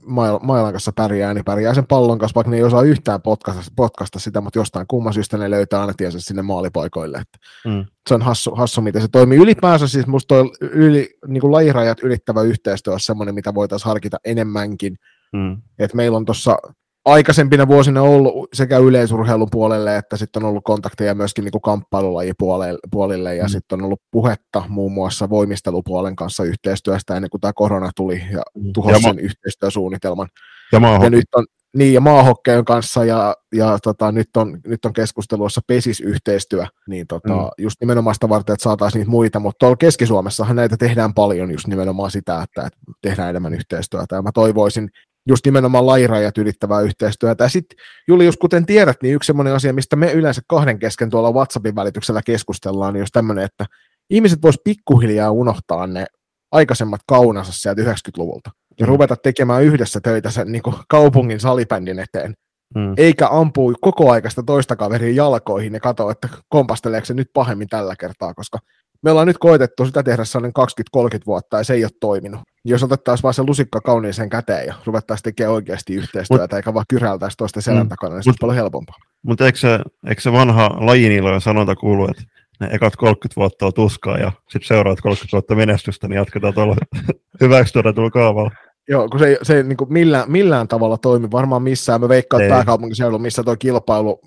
mailan kanssa pärjää, niin pärjää sen pallon kanssa, vaikka ne ei osaa yhtään potkasta, potkasta sitä, mutta jostain kumman syystä ne löytää aina tiensä sinne maalipaikoille. Että mm. Se on hassu, hassu, miten se toimii. Ylipäänsä siis musta toi yli, niin kuin lajirajat ylittävä yhteistyö on semmoinen, mitä voitaisiin harkita enemmänkin. Mm. Et meillä on tuossa aikaisempina vuosina ollut sekä yleisurheilun puolelle että sitten on ollut kontakteja myöskin niin kamppailulajipuolille ja mm. sitten on ollut puhetta muun muassa voimistelupuolen kanssa yhteistyöstä ennen kuin tämä korona tuli ja mm. tuhosi sen ma- yhteistyösuunnitelman. Ja, ja nyt on, niin, ja maahokkeen kanssa ja, ja tota, nyt, on, nyt on keskustelussa pesisyhteistyö, niin tota, mm. just nimenomaan sitä varten, että saataisiin niitä muita, mutta tuolla Keski-Suomessahan näitä tehdään paljon just nimenomaan sitä, että, että tehdään enemmän yhteistyötä, ja mä toivoisin just nimenomaan lajirajat ylittävää yhteistyötä. Ja sitten Julius, kuten tiedät, niin yksi sellainen asia, mistä me yleensä kahden kesken tuolla WhatsAppin välityksellä keskustellaan, niin just tämmöinen, että ihmiset vois pikkuhiljaa unohtaa ne aikaisemmat kaunansa sieltä 90-luvulta ja mm. ruveta tekemään yhdessä töitä sen niin kuin kaupungin salibändin eteen. Mm. Eikä ampuu koko aikaista toista kaveria jalkoihin ja katso, että kompasteleeko se nyt pahemmin tällä kertaa, koska me ollaan nyt koetettu sitä tehdä sellainen 20-30 vuotta ja se ei ole toiminut. Jos otettaisiin vaan se lusikka kauniiseen käteen ja ruvettaisiin tekemään oikeasti yhteistyötä, Mut, eikä vaan kyräiltäisi toista selän takana, niin se olisi paljon helpompaa. Mutta eikö se, eikö se vanha lajinilojen sanonta kuulu, että ne ekat 30 vuotta on tuskaa ja sitten seuraavat 30 vuotta menestystä, niin jatketaan tuolla <laughs> hyväksi todetulla kaavalla. Joo, kun se, ei- se ei niin kuin millään, millään tavalla toimi varmaan missään. Mä veikkaan, että pääkaupunkiseudulla, missä tuo kilpailu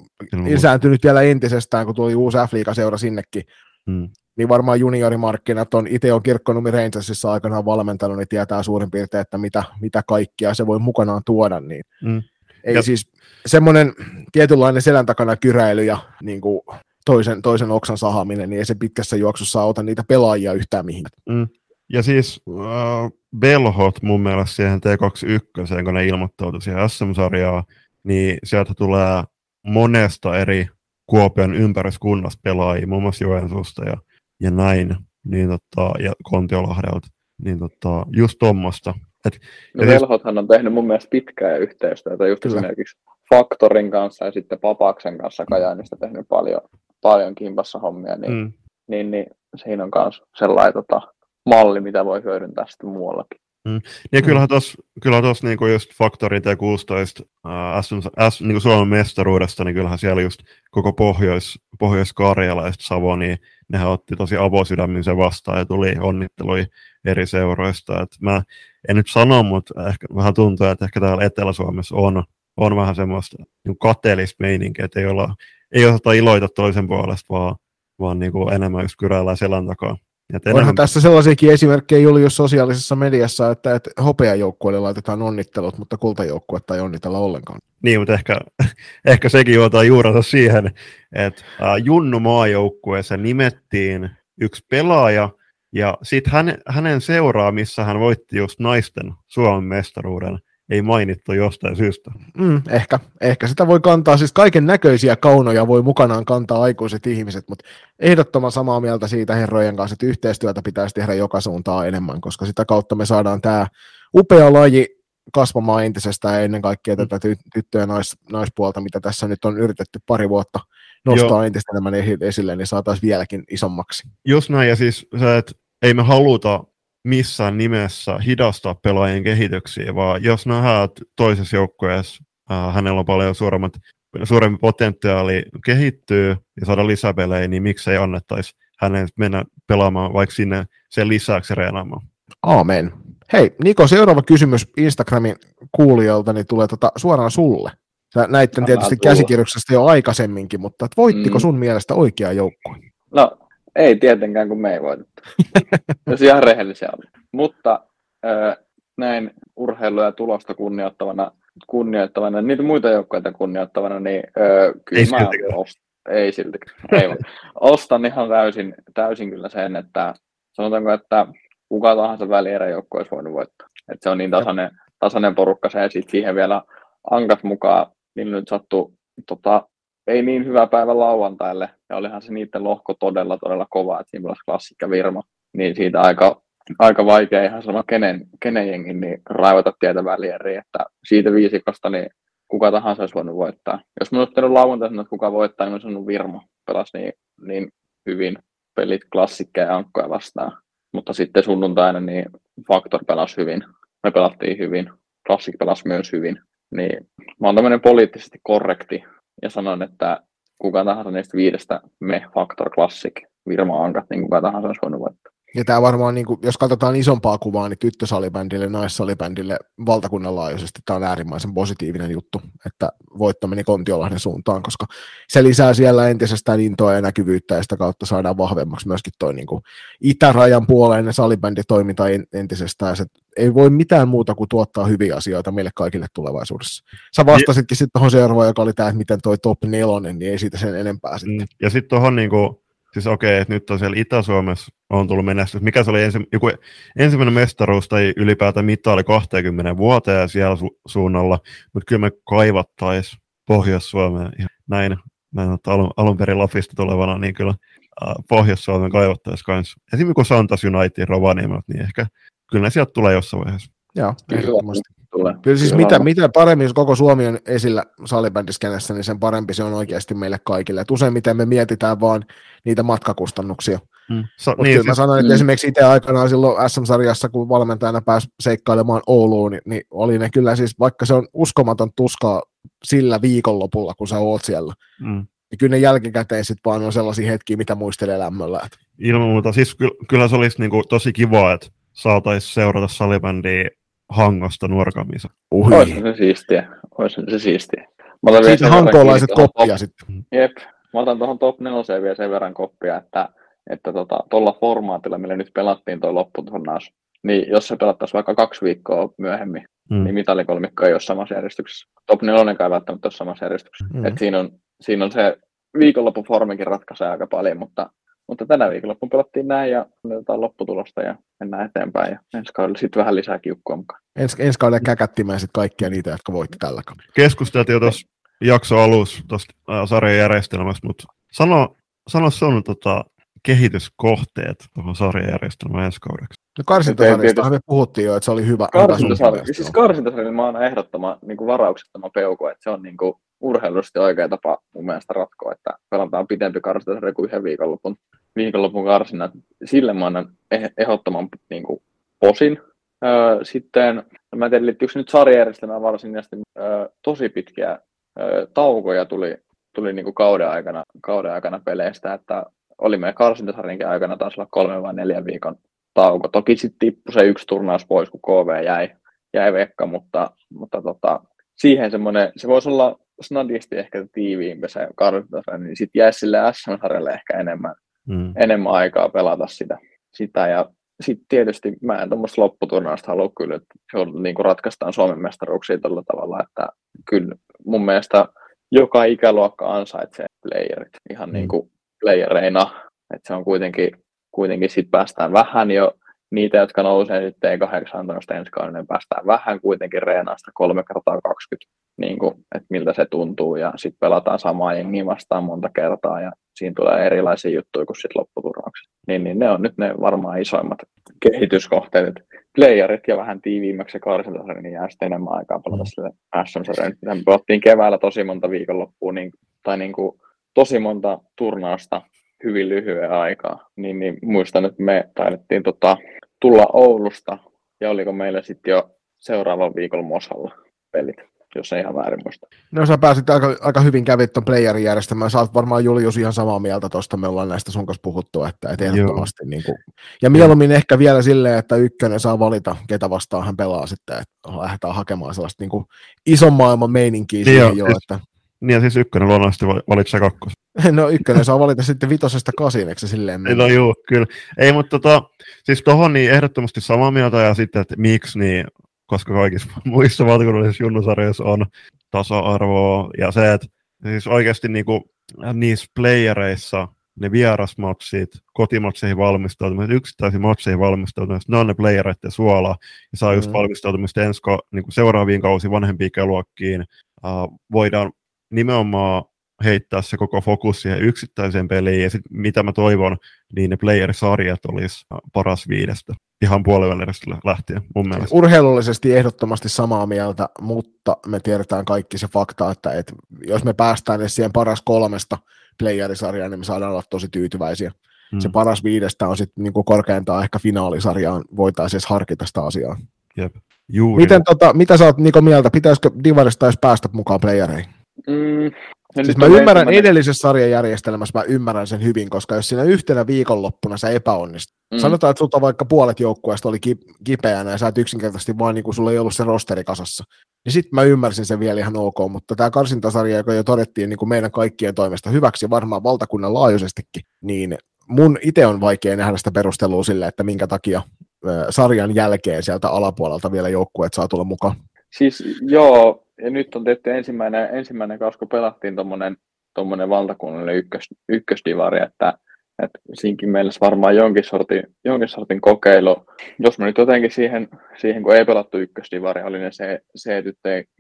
lisääntynyt vielä entisestään, kun tuli uusi F-liigaseura sinnekin, Mm. niin varmaan juniorimarkkinat on, itse on Kirkkonumi Rangersissa aikanaan valmentanut, niin tietää suurin piirtein, että mitä, mitä kaikkia se voi mukanaan tuoda, niin Mm. ei Ja- siis semmoinen tietynlainen selän takana kyräily ja niin kuin toisen, toisen oksan sahaminen, niin ei se pitkässä juoksussa auta niitä pelaajia yhtään mihin. Ja siis äh, Belhot mun mielestä siihen T21, kun ne ilmoittautui siihen SM-sarjaan, niin sieltä tulee monesta eri Kuopion ympäriskunnasta pelaajia, muun muassa Joensuusta ja, ja näin, niin tota, ja Kontiolahdelta, niin tota, just tuommoista. Et, No Ja siis- Velhothan on tehnyt mun mielestä pitkää yhteistyötä just Kyllä. esimerkiksi Faktorin kanssa ja sitten Papaksen kanssa Kajaanista tehnyt paljon, paljon kimpassa hommia, niin, mm, niin, niin siinä on myös sellainen tota, malli, mitä voi hyödyntää sitten muuallakin. Ja kyllähän tuossa kyllähän tos niinku just Factory T16 ää, SM, S, niinku Suomen mestaruudesta, niin kyllähän siellä just koko Pohjois, Pohjois-Karjala ja Savo, niin nehän otti tosi avosydämin sen vastaan ja tuli onnittelui eri seuroista. Et mä en nyt sano, mutta ehkä vähän tuntuu, että ehkä täällä Etelä-Suomessa on, on vähän semmoista niin kateellista meininkiä, että ei, olla, ei osata iloita toisen puolesta, vaan, vaan niinku enemmän just kyräillään selän takaa. Et Onhan enemmän, tässä sellaisiakin esimerkkejä Julius sosiaalisessa mediassa, että, että hopeajoukkueelle laitetaan onnittelut, mutta kultajoukkuetta ei onnitella ollenkaan. Niin, mutta ehkä, <laughs> ehkä sekin juotaa juurensa siihen, että äh, Junnu maajoukkueessa nimettiin yksi pelaaja, ja sitten hän, hänen seuraa, missä hän voitti just naisten Suomen mestaruuden, ei mainittu jostain syystä. Mm, ehkä, ehkä sitä voi kantaa, siis kaiken näköisiä kaunoja voi mukanaan kantaa aikuiset ihmiset, mutta ehdottoman samaa mieltä siitä herrojen kanssa, että yhteistyötä pitäisi tehdä joka suuntaan enemmän, koska sitä kautta me saadaan tämä upea laji kasvamaan entisestään ja ennen kaikkea tätä ty- tyttö- ja nais- naispuolta, mitä tässä nyt on yritetty pari vuotta nostaa Joo. entistä enemmän esi- esille, niin saataisiin vieläkin isommaksi. Just näin, ja siis se, että ei me haluta missään nimessä hidastaa pelaajien kehityksiä, vaan jos nähdään, että toisessa joukkueessa äh, hänellä on paljon suuremmat, suurempi potentiaali kehittyy ja saada lisäpelejä, niin miksei annettaisi hänen mennä pelaamaan vaikka sinne sen lisäksi reenaamaan. Aamen. Hei, Niko, seuraava kysymys Instagramin kuulijoilta niin tulee tota suoraan sulle. Sä näit tämän Anna tietysti tulla. käsikirjoituksesta jo aikaisemminkin, mutta voittiko Mm. sun mielestä oikea joukkue? No, ei tietenkään, kun me ei voitettu. <laughs> Jos ihan rehellisiä oli. Mutta näin urheilu- ja tulosta kunnioittavana, kunnioittavana, niitä muita joukkoja kunnioittavana, niin äh, kyllä Ei mä ost- ei siltikään. Ei. Ostan ihan täysin, täysin kyllä sen, että sanotaanko, että kuka tahansa välieräjoukko olisi voinut voittaa. Että se on niin tasainen, tasainen porukka se, ja sitten siihen vielä ankat mukaan, niin nyt sattuu tota, ei niin hyvä päivä lauantaille, ja olihan se niiden lohko todella, todella kova, että siinä pelasi klassikka Virma, niin siitä aika, aika vaikea ihan sama kenen, kenen jengin, niin raivata tietä välieriin, että siitä viisikosta niin kuka tahansa olisi voinut voittaa. Jos minun olisi pitänyt lauantai sanoa, että kuka voittaa, niin olisi sanonut Virma, pelasi niin, niin hyvin pelit klassikkeja ja ankkoja vastaan. Mutta sitten sunnuntaina niin Factor pelasi hyvin, me pelattiin hyvin, Classic pelasi myös hyvin, niin mä oon tämmöinen poliittisesti korrekti ja sanon, että kuka tahansa niistä viidestä me Factor Classic Virma Ankat, niin kuka tahansa olisi voinut voittaa. Ja tämä varmaan, niin kuin, jos katsotaan isompaa kuvaa, niin tyttösalibändille, naissalibändille valtakunnan laajuisesti tämä on äärimmäisen positiivinen juttu, että voitto meni Kontiolahden suuntaan, koska se lisää siellä entisestään intoa ja näkyvyyttä ja sitä kautta saadaan vahvemmaksi myöskin toi niin kuin itärajan puoleinen salibänditoiminta en- entisestään. Se ei voi mitään muuta kuin tuottaa hyviä asioita meille kaikille tulevaisuudessa. Sä vastasitkin sitten tuohon seuraavaan, joka oli tämä, että miten toi top nelonen, niin ei siitä sen enempää sitten. Mm. Ja sitten tuohon niinku, siis okei, että nyt on siellä Itä-Suomessa on tullut menestys. Mikä se oli ensi, joku ensimmäinen mestaruus tai ylipäätään mittaali 20 vuoteen siellä su- suunnalla, mutta kyllä me kaivattaisiin Pohjois-Suomeen ihan näin, näin että alun, alun perin Lapista tulevana, niin kyllä äh, Pohjois-Suomeen kaivattaisiin kanssa. Esimerkiksi kun Santas United Rovaniemeltä, niin ehkä kyllä ne sieltä tulee jossain vaiheessa. Joo, Kyllä. ehdottomasti. Tulee. Kyllä siis Kyllä mitä, varma. mitä paremmin, jos koko Suomi on esillä salibändiskenessä, niin sen parempi se on oikeasti meille kaikille. Et useimmiten me mietitään vaan niitä matkakustannuksia. Mm. Mutta niin, kyllä mä siis, sanoin, että mm. esimerkiksi itse aikanaan silloin SM-sarjassa, kun valmentajana pääsi seikkailemaan Ouluun, niin, niin oli ne kyllä siis, vaikka se on uskomaton tuskaa sillä viikonlopulla, kun sä oot siellä, mm. niin kyllä ne jälkikäteen sit vaan on sellaisia hetkiä, mitä muistelee lämmöllä. Et Ilman muuta. Siis ky- kyllä se olisi niinku tosi kiva, että saataisiin seurata salibändiä hangosta nuorkamisa. Uhi. Olisi se siistiä. Olisi se siistiä. Mä otan Siitä hankoolaiset koppia top- sitten. Jep. Mä otan tuohon top 4 vielä sen verran koppia, että että tota, tuolla formaatilla, millä nyt pelattiin tuo lopputurnaus, niin jos se pelattaisiin vaikka kaksi viikkoa myöhemmin, Mm. niin mitalikolmikko ei ole samassa järjestyksessä. Top 4 ei välttämättä ole samassa järjestyksessä. Mm. Mm. Et siinä, on, siinä on se viikonlopun formikin ratkaisee aika paljon, mutta, mutta tänä viikonloppuun pelattiin näin ja otetaan lopputulosta ja mennään eteenpäin. Ja ensi kaudella sitten vähän lisää kiukkua mukaan. Ens, ensi kaudella käkättimään sitten kaikkia niitä, jotka voitti tällä kaudella. Keskusteltiin jo tuossa jakso alussa tuosta äh, sarjan järjestelmästä, mutta sano, sano sun tota, kehityskohteet tuohon sarjan järjestelmään ensi kaudeksi. No karsintasarjastahan me puhuttiin jo, että se oli hyvä. Karsintasarja, siis karsintasarja, mä oon ehdottoman niin kuin varauksettoman peuku, että se on niin kuin urheilullisesti oikea tapa mun mielestä ratkoa, että pelataan pitempi karsintasarja kuin yhden viikonlopun, viikonlopun karsinnat. Sille mä annan eh- ehdottoman niin kuin posin. Öö, sitten, mä en tiedä, liittyykö nyt sarjajärjestelmään varsinaisesti, öö, tosi pitkiä öö, taukoja tuli, tuli niin kuin kauden, aikana, kauden aikana peleistä, että oli meidän karsintasarjankin aikana taas olla kolme vai neljän viikon tauko. Toki sitten tippui se yksi turnaus pois, kun KV jäi, jäi vekka, mutta, mutta tota, siihen semmoinen, se voisi olla snadisti ehkä tiiviimpi se karsintasarja, niin sitten jäisi sille SM-sarjalle ehkä enemmän, Mm. enemmän aikaa pelata sitä. sitä ja sitten tietysti mä en tuommoista lopputurnausta halua kyllä, että se on, niin kuin ratkaistaan Suomen mestaruuksia tällä tavalla, että kyllä mun mielestä joka ikäluokka ansaitsee playerit ihan Mm. niin kuin playereina, että se on kuitenkin, kuitenkin sitten päästään vähän jo niitä, jotka nousee ei 18 ensi kaudella, niin päästään vähän kuitenkin reenaasta 3 kertaa 20, niin kuin, että miltä se tuntuu, ja sitten pelataan samaa jengiä vastaan monta kertaa, ja siinä tulee erilaisia juttuja kuin sitten lopputurnauksessa. Niin, niin ne on nyt ne varmaan isoimmat kehityskohteet, playerit ja vähän tiiviimmäksi karsintasarja, niin jää sitten enemmän aikaa pelata Mm. sille SM-sarjalle. Nyt Me pelattiin keväällä tosi monta viikonloppua, niin, tai niin kuin, tosi monta turnausta hyvin lyhyen aikaa, niin, niin muistan, että me taidettiin tota, tulla Oulusta, ja oliko meillä sitten jo seuraavan viikolla Mosalla pelit, jos ei ihan väärin muista. No sä pääsit aika, aika hyvin kävit ton playerin järjestämään. Sä oot varmaan Julius ihan samaa mieltä tuosta. Me ollaan näistä sun kanssa puhuttu, että et ehdottomasti. Niin kuin, ja mieluummin ehkä vielä silleen, että ykkönen saa valita, ketä vastaan hän pelaa sitten. Että lähdetään hakemaan sellaista niin kuin ison maailman meininkiä siihen Joo, jo. siis- Että, Niin ja siis ykkönen luonnollisesti val- valitsee kakkos. <laughs> no ykkönen saa valita sitten vitosesta se silleen mene? No juu, kyllä. Ei, mutta tota, siis tohon niin ehdottomasti samaa mieltä ja sitten, että miksi, niin koska kaikissa <laughs> muissa valtakunnallisissa junnusarjoissa on tasa-arvoa ja se, että siis oikeasti niinku, niissä playereissa ne vierasmatsit, kotimatseihin valmistautumiset, yksittäisiin matseihin valmistautumiset, ne on ne playereiden suola, ja saa just Mm. valmistautumista ensi niinku seuraaviin kausiin vanhempiin ikäluokkiin. Uh, voidaan nimenomaan heittää se koko fokus siihen yksittäiseen peliin, ja sit, mitä mä toivon, niin ne player-sarjat olisi paras viidestä ihan puolivälistä lähtien mun mielestä. Urheilullisesti ehdottomasti samaa mieltä, mutta me tiedetään kaikki se fakta, että, että jos me päästään edes siihen paras kolmesta playerisarjaan, niin me saadaan olla tosi tyytyväisiä. Mm. Se paras viidestä on sitten niin korkeintaan ehkä finaalisarjaan, voitaisiin edes harkita sitä asiaa. Jep. Juuri. Miten, tota, mitä sä oot Niko mieltä, pitäisikö Divarista edes päästä mukaan playereihin? Mm, Siis mä ymmärrän ensimmäinen- edellisessä sarjajärjestelmässä, mä ymmärrän sen hyvin, koska jos siinä yhtenä viikonloppuna sä epäonnistut, mm. Sanotaan, että sulta vaikka puolet joukkueesta oli ki- kipeänä ja sä et yksinkertaisesti vaan niin kuin sulla ei ollut se rosteri kasassa, niin sitten mä ymmärsin sen vielä ihan ok, mutta tämä karsintasarja, joka jo todettiin niin kuin meidän kaikkien toimesta hyväksi, varmaan valtakunnan laajuisestikin, niin mun itse on vaikea nähdä sitä perustelua sille, että minkä takia sarjan jälkeen sieltä alapuolelta vielä joukkueet saa tulla mukaan. Siis joo, ja nyt on tehty ensimmäinen, ensimmäinen kausi, kun pelattiin tuommoinen valtakunnallinen ykkös, ykkösdivari, että, että siinkin meillä varmaan jonkin sortin, jonkin sortin kokeilu. Jos me nyt jotenkin siihen, siihen kun ei pelattu ykkösdivari, oli ne se, se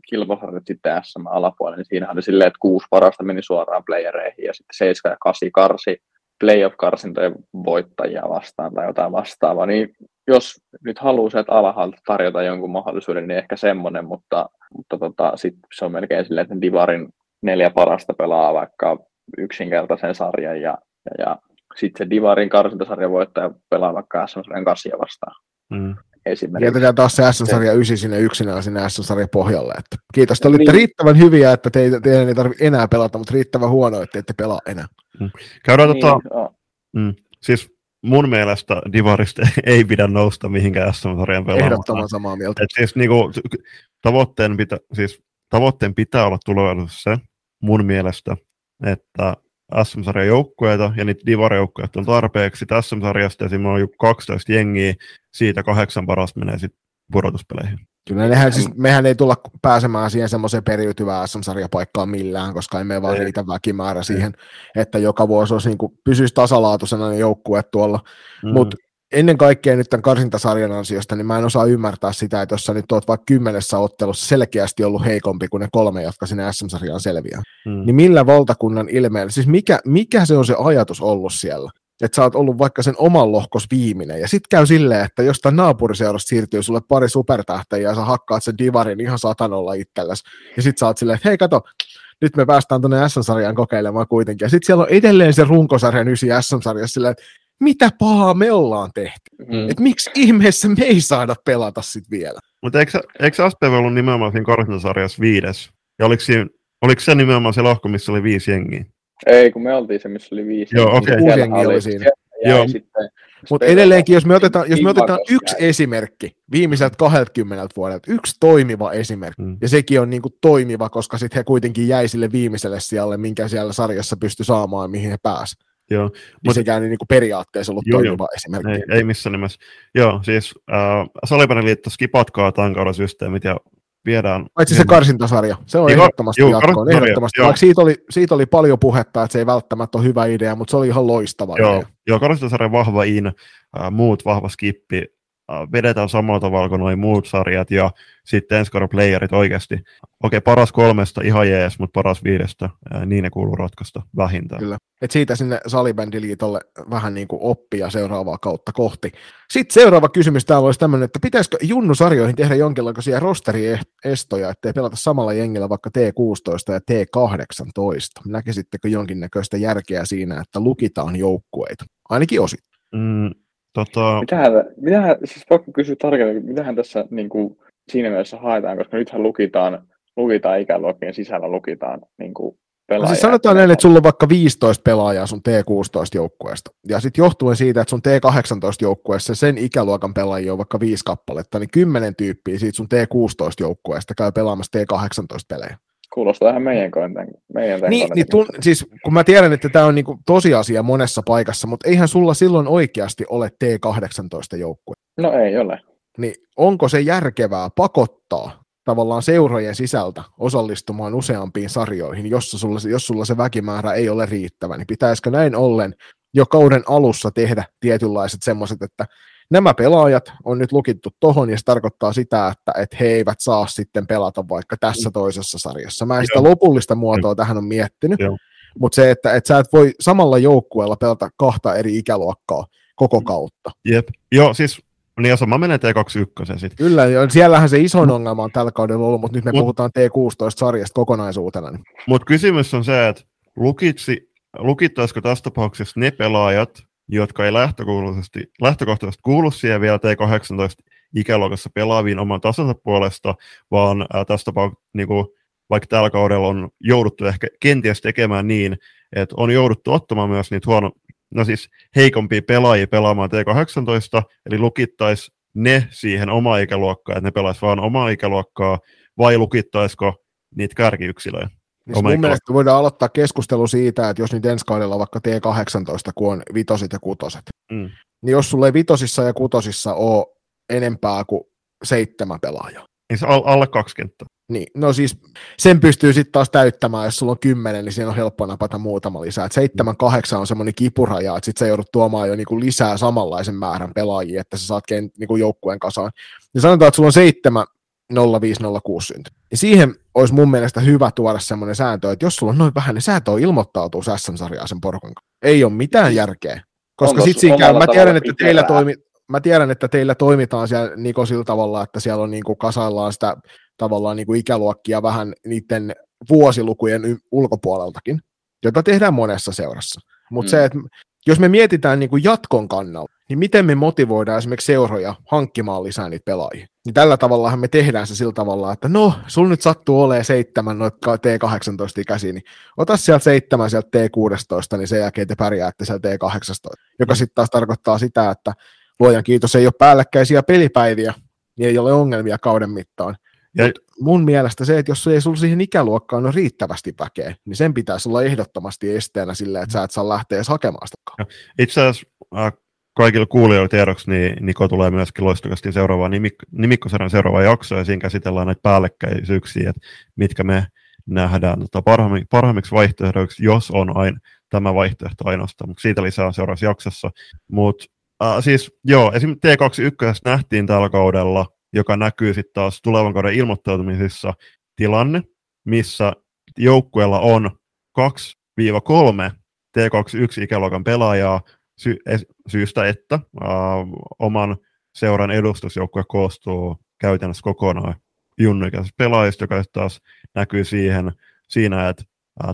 kilpasarjat sitten SM alapuolella, niin siinähän oli silleen, että kuusi parasta meni suoraan playereihin ja sitten 7 ja 8 karsi playoff-karsintojen voittajia vastaan tai jotain vastaavaa, niin jos nyt haluaa sieltä alhaalta tarjota jonkun mahdollisuuden, niin ehkä semmoinen, mutta, mutta tota, sit se on melkein silleen, että Divarin neljä parasta pelaa vaikka yksinkertaisen sarjan ja, ja, ja sitten se Divarin karsintasarjan voittaja pelaa vaikka SM-sarjan kasia vastaan Mm. Esimerkiksi. Jätetään taas se S-sarja 9 sinne yksinään sinne S-sarja pohjalle. Että kiitos, te olitte Niin. riittävän hyviä, että te, teidän ei tarvitse enää pelata, mutta riittävän huono, että ette pelaa enää. Käydään Niin, tota, mm, siis mun mielestä Divarista <laughs> ei pidä nousta mihinkään SM-sarjan pelaamaan. Ehdottoman samaa mieltä. Et siis niinku, tavoitteen, pitä, siis tavoitteen pitää olla tulevaisuudessa se, mun mielestä, että SM-sarjan joukkueita ja niitä Divar-joukkueita on tarpeeksi. SM-sarjasta esimerkiksi on jo 12 jengiä, siitä kahdeksan parasta menee sitten pudotuspeleihin. Kyllä nehän, siis, mehän ei tulla pääsemään siihen semmoiseen periytyvään SM-sarjapaikkaan millään, koska emme vaan riitä väkimäärä siihen, että joka vuosi olisi, niin kuin, pysyisi tasalaatuisena ne joukkueet tuolla. Mm. Mutta ennen kaikkea nyt tämän karsintasarjan ansiosta, niin mä en osaa ymmärtää sitä, että jos sä nyt oot vaikka kymmenessä ottelussa selkeästi ollut heikompi kuin ne kolme, jotka sinne SM-sarjaan selviää, mm. niin millä valtakunnan ilmeellä, siis mikä, mikä se on se ajatus ollut siellä? että sä oot ollut vaikka sen oman lohkos viimeinen, ja sitten käy silleen, että jostain naapuriseurasta siirtyy sulle pari supertähteä, ja sä hakkaat sen divarin ihan satanolla itsellesi, ja sitten sä oot silleen, että hei kato, nyt me päästään tuonne SM-sarjaan kokeilemaan kuitenkin, ja sitten siellä on edelleen se runkosarjan ysi SM-sarjassa silleen, että mitä pahaa me ollaan tehty, mm. että miksi ihmeessä me ei saada pelata sitten vielä. Mutta eikö, eikö SPV ollut nimenomaan siinä karsintasarjassa viides, ja oliko, siinä, oliko se nimenomaan se lohko, missä oli viisi jengiä? Ei, kun me oltiin se, missä oli viisi. Joo, okei. Okay. jengi oli siinä. Joo. Mutta edelleenkin, jos me otetaan, jos me otetaan yksi jäi. esimerkki viimeiseltä 20 vuodelta, yksi toimiva esimerkki, mm. ja sekin on niinku toimiva, koska sitten he kuitenkin jäi sille viimeiselle sijalle, minkä siellä sarjassa pystyi saamaan, mihin he pääsivät. Joo. Niin Mut, sekään ei niinku periaatteessa ollut joo, toimiva joo. esimerkki. Ei, ei missään nimessä. Joo, siis äh, Salipäniliitto skipatkaa tämän kauden systeemit ja viedään. Paitsi se karsintasarja, se on ehdottomasti juu, jatkoon. Ehdottomasti. Vaikka siitä oli, siitä oli paljon puhetta, että se ei välttämättä ole hyvä idea, mutta se oli ihan loistava joo, idea. Joo, karsintasarja vahva in, äh, muut vahva skippi, vedetään samalla tavalla kuin noin muut sarjat, ja sitten ensi playerit oikeasti. Okei, paras kolmesta ihan jees, mutta paras viidestä, ää, niin ne kuuluu ratkaista vähintään. Kyllä. Et siitä sinne salibändiliitolle vähän niin kuin oppia seuraavaa kautta kohti. Sitten seuraava kysymys täällä olisi tämmöinen, että pitäisikö Junnu-sarjoihin tehdä jonkinlaisia rosteriestoja, ettei pelata samalla jengillä vaikka T16 ja T18? Näkisittekö jonkinnäköistä järkeä siinä, että lukitaan joukkueita? Ainakin osin. Mm, tota... Mitähän, mitähän, siis pakko kysyä tarkemmin, mitähän tässä niin kuin, siinä mielessä haetaan, koska nythän lukitaan, lukitaan ikäluokkien sisällä lukitaan niin kuin No siis sanotaan näin, että sulla on vaikka 15 pelaajaa sun T16-joukkueesta, ja sitten johtuen siitä, että sun T18-joukkueessa sen ikäluokan pelaajia on vaikka viisi kappaletta, niin kymmenen tyyppiä siitä sun T16-joukkueesta käy pelaamassa T18-pelejä. Kuulostaa ihan meidän kointen. Meidän niin, niin tun, siis, kun mä tiedän, että tämä on niinku tosiasia monessa paikassa, mutta eihän sulla silloin oikeasti ole T18-joukkue. No ei ole. Niin onko se järkevää pakottaa tavallaan seurojen sisältä osallistumaan useampiin sarjoihin, jossa sulla, jos sulla se väkimäärä ei ole riittävä, niin pitäisikö näin ollen jo kauden alussa tehdä tietynlaiset semmoiset, että nämä pelaajat on nyt lukittu tohon, ja se tarkoittaa sitä, että, että he eivät saa sitten pelata vaikka tässä toisessa sarjassa. Mä en sitä lopullista muotoa tähän on miettinyt, mutta se, että, että sä et voi samalla joukkueella pelata kahta eri ikäluokkaa koko kautta. Jep. Joo, siis niin ja sama menee T21 sitten. Kyllä, siellähän se isoin ongelma on tällä kaudella ollut, mutta nyt me Mut, puhutaan T16-sarjasta kokonaisuutena. Niin. Mutta kysymys on se, että lukitsi, lukittaisiko tässä tapauksessa ne pelaajat, jotka ei lähtökohtaisesti, lähtökohtaisesti kuulu siihen vielä T18 ikäluokassa pelaaviin oman tasonsa puolesta, vaan ää, tapauksessa niin kuin, vaikka tällä kaudella on jouduttu ehkä kenties tekemään niin, että on jouduttu ottamaan myös niitä huono, no siis heikompia pelaajia pelaamaan T18, eli lukittaisi ne siihen omaa ikäluokkaan, että ne pelaisi vain omaa ikäluokkaa, vai lukittaisiko niitä kärkiyksilöjä? Niin mun mielestä voidaan aloittaa keskustelu siitä, että jos nyt ensi kaudella vaikka T18, kun on vitosit ja kutoset, mm. niin jos sulle ei vitosissa ja kutosissa ole enempää kuin seitsemän pelaajaa. Niin se alle kaksi kenttää. Niin, no siis sen pystyy sitten taas täyttämään, jos sulla on kymmenen, niin siinä on helppo napata muutama lisää. Seitsemän, kahdeksan on semmoinen kipuraja, että sitten sä joudut tuomaan jo niinku lisää samanlaisen määrän pelaajia, että sä saat niinku joukkueen kasaan. Ja sanotaan, että sulla on seitsemän 0506 synty. Ja siihen olisi mun mielestä hyvä tuoda semmoinen sääntö, että jos sulla on noin vähän, niin säätö on ilmoittautuu SM-sarjaa sen porukan Ei ole mitään järkeä. Koska sitten siinä käy, mä tiedän, että teillä toimi, mä tiedän, että teillä toimitaan siellä Niko sillä tavalla, että siellä on niinku kasaillaan sitä tavallaan niinku ikäluokkia vähän niiden vuosilukujen y- ulkopuoleltakin, jota tehdään monessa seurassa. Mutta mm. se, että jos me mietitään niinku jatkon kannalta, niin miten me motivoidaan esimerkiksi seuroja hankkimaan lisää niitä pelaajia? Niin tällä tavallahan me tehdään se sillä tavalla, että no, sul nyt sattuu olemaan seitsemän noita T18-ikäisiä, niin ota sieltä seitsemän sieltä T16, niin sen jälkeen te pärjäätte sieltä T18, joka sitten taas tarkoittaa sitä, että luojan kiitos ei ole päällekkäisiä pelipäiviä, niin ei ole ongelmia kauden mittaan. Ja Mut mun mielestä se, että jos ei sulla siihen ikäluokkaan ole riittävästi väkeä, niin sen pitäisi olla ehdottomasti esteenä sille, että sä et saa lähteä edes hakemaan sitä. Itse asiassa äh, kaikille kuulijoille tiedoksi, niin Niko tulee myöskin loistokasti seuraavaan nimik- nimikkosarjan seuraava jakso, ja siinä käsitellään näitä päällekkäisyyksiä, että mitkä me nähdään tota parhaimmi, parhaimmiksi vaihtoehdoiksi, jos on aina tämä vaihtoehto ainoastaan, mutta siitä lisää seuraavassa jaksossa. Mutta äh, siis joo, esimerkiksi T21 nähtiin tällä kaudella, joka näkyy sitten taas tulevan kauden ilmoittautumisissa tilanne, missä joukkueella on 2-3 T21-ikäluokan pelaajaa, sy- syystä, että äh, oman seuran edustusjoukkue koostuu käytännössä kokonaan junnuikäisistä pelaajista, joka taas näkyy siihen, siinä, että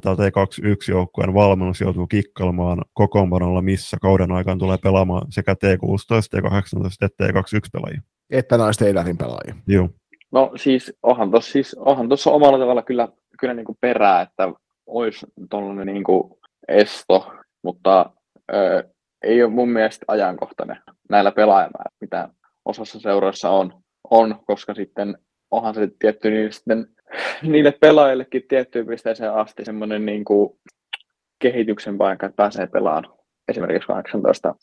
tämä T21-joukkueen valmennus joutuu kikkailemaan kokoonpanolla, missä kauden aikana tulee pelaamaan sekä T16, T18 että T21-pelaajia. Että naisten edärin pelaajia. Joo. No siis onhan tuossa siis, onhan omalla tavalla kyllä, kyllä niin kuin perää, että olisi tuollainen niin esto, mutta ö, ei ole mun mielestä ajankohtainen näillä pelaajamäärillä, mitä osassa seuroissa on, on koska sitten onhan se tietty niin sitten, <laughs> niille pelaajillekin tiettyyn pisteeseen asti semmoinen niin kuin kehityksen paikka, että pääsee pelaamaan esimerkiksi 18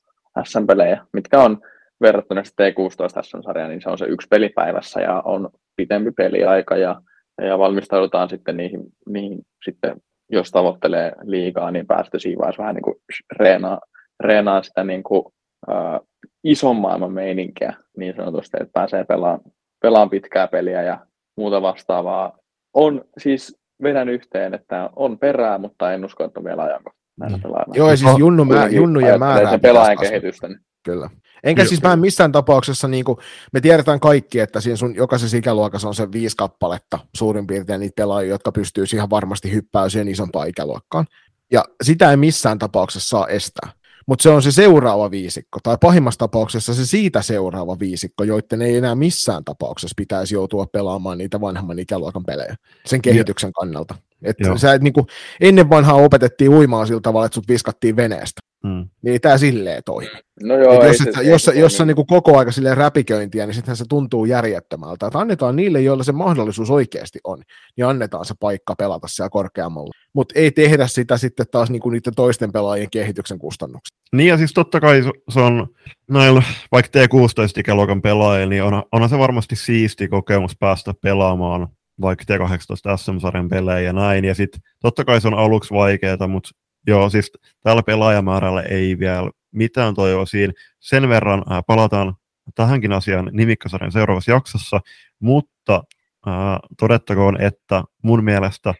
SM-pelejä, mitkä on verrattuna T16 SM-sarjaan, niin se on se yksi pelipäivässä ja on pitempi peliaika ja, ja valmistaudutaan sitten niihin, niihin sitten, jos tavoittelee liikaa, niin päästä siinä vaiheessa vähän niin kuin reenaa reenaa sitä niin kuin, uh, ison maailman meininkiä niin sanotusti, että pääsee pelaamaan, pelaamaan pitkää peliä ja muuta vastaavaa. On siis vedän yhteen, että on perää, mutta en usko, että on vielä ajankohta mm. pelaajilla. Joo, siis junnu, mä, junnujen määrää. pelaajan kehitystä. Niin. Kyllä. Enkä siis mä missään tapauksessa, niin kuin, me tiedetään kaikki, että siinä sun jokaisessa ikäluokassa on se viisi kappaletta suurin piirtein niitä pelaajia, jotka pystyy siihen varmasti hyppää siihen isompaan ikäluokkaan. Ja sitä ei missään tapauksessa saa estää mutta se on se seuraava viisikko, tai pahimmassa tapauksessa se siitä seuraava viisikko, joiden ei enää missään tapauksessa pitäisi joutua pelaamaan niitä vanhemman ikäluokan pelejä sen kehityksen ja. kannalta. Et sä et, niinku, ennen vanhaa opetettiin uimaan sillä tavalla, että sut viskattiin veneestä. Mm. Niin tämä silleen toimi. No joo, jos, se, se, jos, jos se niinku koko aika silleen räpiköintiä, niin sittenhän se tuntuu järjettömältä. Että annetaan niille, joilla se mahdollisuus oikeasti on, niin annetaan se paikka pelata siellä korkeammalla. Mutta ei tehdä sitä sitten taas niinku niiden toisten pelaajien kehityksen kustannuksella. Niin ja siis totta kai se on näillä vaikka T16-ikäluokan pelaajilla, niin on, onhan se varmasti siisti kokemus päästä pelaamaan vaikka T18 SM-sarjan pelejä ja näin. Ja sitten totta kai se on aluksi vaikeaa, mutta joo, siis tällä pelaajamäärällä ei vielä mitään toivoa siinä. Sen verran äh, palataan tähänkin asiaan nimikkasarjan seuraavassa jaksossa, mutta äh, todettakoon, että mun mielestä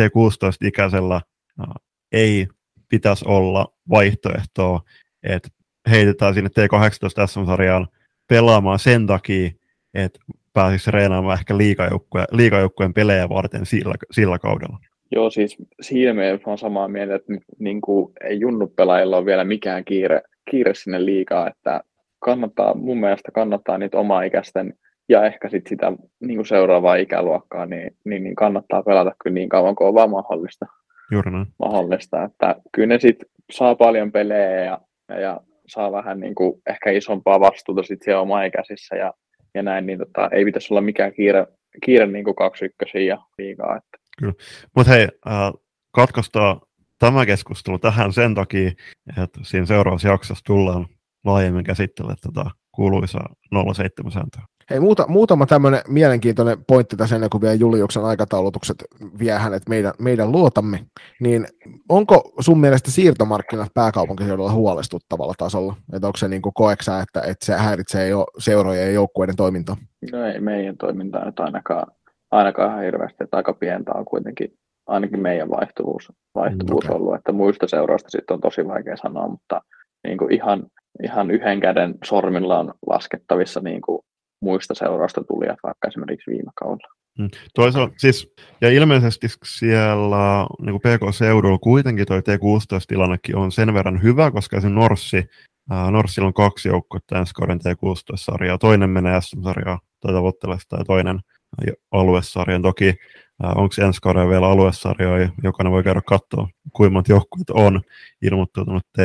T16-ikäisellä äh, ei pitäisi olla vaihtoehtoa, että heitetään sinne T18 SM-sarjaan pelaamaan sen takia, että pääsisi reenaamaan ehkä liikajoukkueen, pelejä varten sillä, sillä kaudella. Joo, siis siinä mielessä on samaa mieltä, että niin kuin, ei junnupelaajilla ole vielä mikään kiire, kiire sinne liikaa, että kannattaa, mun mielestä kannattaa niitä omaa-ikäisten ja ehkä sit sitä niin kuin seuraavaa ikäluokkaa, niin, niin, niin, kannattaa pelata kyllä niin kauan kuin on vaan mahdollista. Juuri näin. mahdollista. Että kyllä ne sit saa paljon pelejä ja, ja saa vähän niin kuin ehkä isompaa vastuuta sit siellä omaikäisissä ja, ja näin, niin tota, ei pitäisi olla mikään kiire, kiire niin kuin kaksi ykkösiä ja liikaa. Että. Kyllä. Mutta hei, äh, katkaistaan tämä keskustelu tähän sen takia, että siinä seuraavassa jaksossa tullaan laajemmin käsittelemään tätä kuuluisaa 07 sääntöä. Hei, muuta, muutama tämmöinen mielenkiintoinen pointti tässä ennen kuin vielä Juliuksen aikataulutukset vie hänet meidän, meidän luotamme, niin onko sun mielestä siirtomarkkinat pääkaupunkiseudulla huolestuttavalla tasolla? Että onko se niin koeksä, että, että se häiritsee jo seurojen ja joukkueiden toimintaa? No ei meidän toimintaa nyt ainakaan, ainakaan ihan hirveästi, että aika pientä on kuitenkin ainakin meidän vaihtuvuus, vaihtuvuus okay. ollut, että muista seuroista sitten on tosi vaikea sanoa, mutta niin kuin ihan, ihan yhden käden sormilla on laskettavissa niin kuin muista seurausta tulijat vaikka esimerkiksi viime kaudella. Mm. Toisaalta siis, ja ilmeisesti siellä niin PK-seudulla kuitenkin tuo T16-tilannekin on sen verran hyvä, koska se Norssi Norsilla on kaksi joukkuetta ensi kauden T16-sarjaa. Toinen menee SM-sarjaa tai tavoittelee sitä ja toinen aluesarjan. Toki onko ensi kauden vielä aluesarjoja, jokainen voi käydä katsoa, kuinka monta joukkuetta on ilmoittautunut T,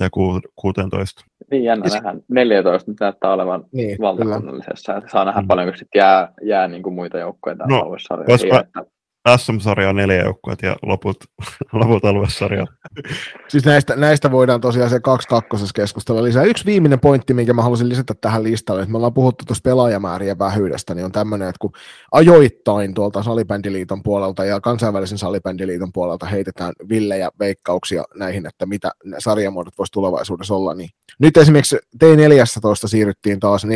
T16. Niin jännä nähdä. 14 nyt näyttää olevan niin, valtakunnallisessa. Saa nähdä mm. paljonko sitten jää, jää niin kuin muita joukkueita no, aluesarjoja. Että... SM-sarja on neljä joukkueet ja loput, <laughs> loput aluesarja. <laughs> siis näistä, näistä voidaan tosiaan se kaksi kakkosessa keskustella lisää. Yksi viimeinen pointti, minkä mä haluaisin lisätä tähän listalle, että me ollaan puhuttu tuosta pelaajamäärien vähyydestä, niin on tämmöinen, että kun ajoittain tuolta Salibändiliiton puolelta ja kansainvälisen Salibändiliiton puolelta heitetään villejä veikkauksia näihin, että mitä sarjamuodot voisi tulevaisuudessa olla, niin nyt esimerkiksi T14 siirryttiin taas 4-4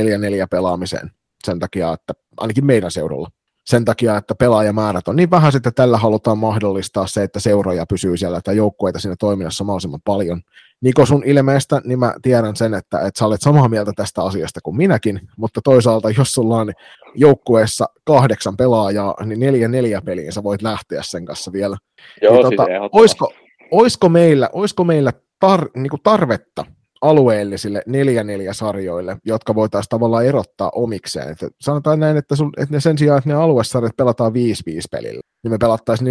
pelaamiseen sen takia, että ainakin meidän seudulla sen takia, että pelaajamäärät on niin vähän, että tällä halutaan mahdollistaa se, että seuroja pysyy siellä tai joukkueita siinä toiminnassa mahdollisimman paljon. Niko sun ilmeestä, niin mä tiedän sen, että, että sä olet samaa mieltä tästä asiasta kuin minäkin, mutta toisaalta jos sulla on joukkueessa kahdeksan pelaajaa, niin neljä neljä peliä sä voit lähteä sen kanssa vielä. Joo, niin, tota, oisko, oisko, meillä, oisko meillä tar, niin tarvetta alueellisille 4-4-sarjoille, jotka voitaisiin tavallaan erottaa omikseen. Että sanotaan näin, että, sun, että ne sen sijaan, että ne aluesarjat pelataan 5-5 pelillä, niin me pelattaisiin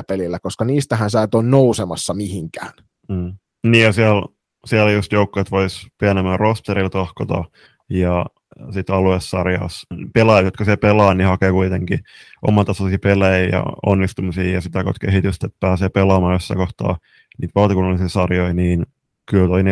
4-4 pelillä, koska niistähän sä et ole nousemassa mihinkään. Mm. Niin ja siellä, siellä just joukkueet vois pienemmän rosterilla tohkota, ja sitten aluesarjassa pelaajat, jotka se pelaa, niin hakee kuitenkin oman tasoisia pelejä ja onnistumisia ja sitä kautta kehitystä, että pääsee pelaamaan jossain kohtaa niitä valtakunnallisia sarjoja, niin kyllä toi 4-4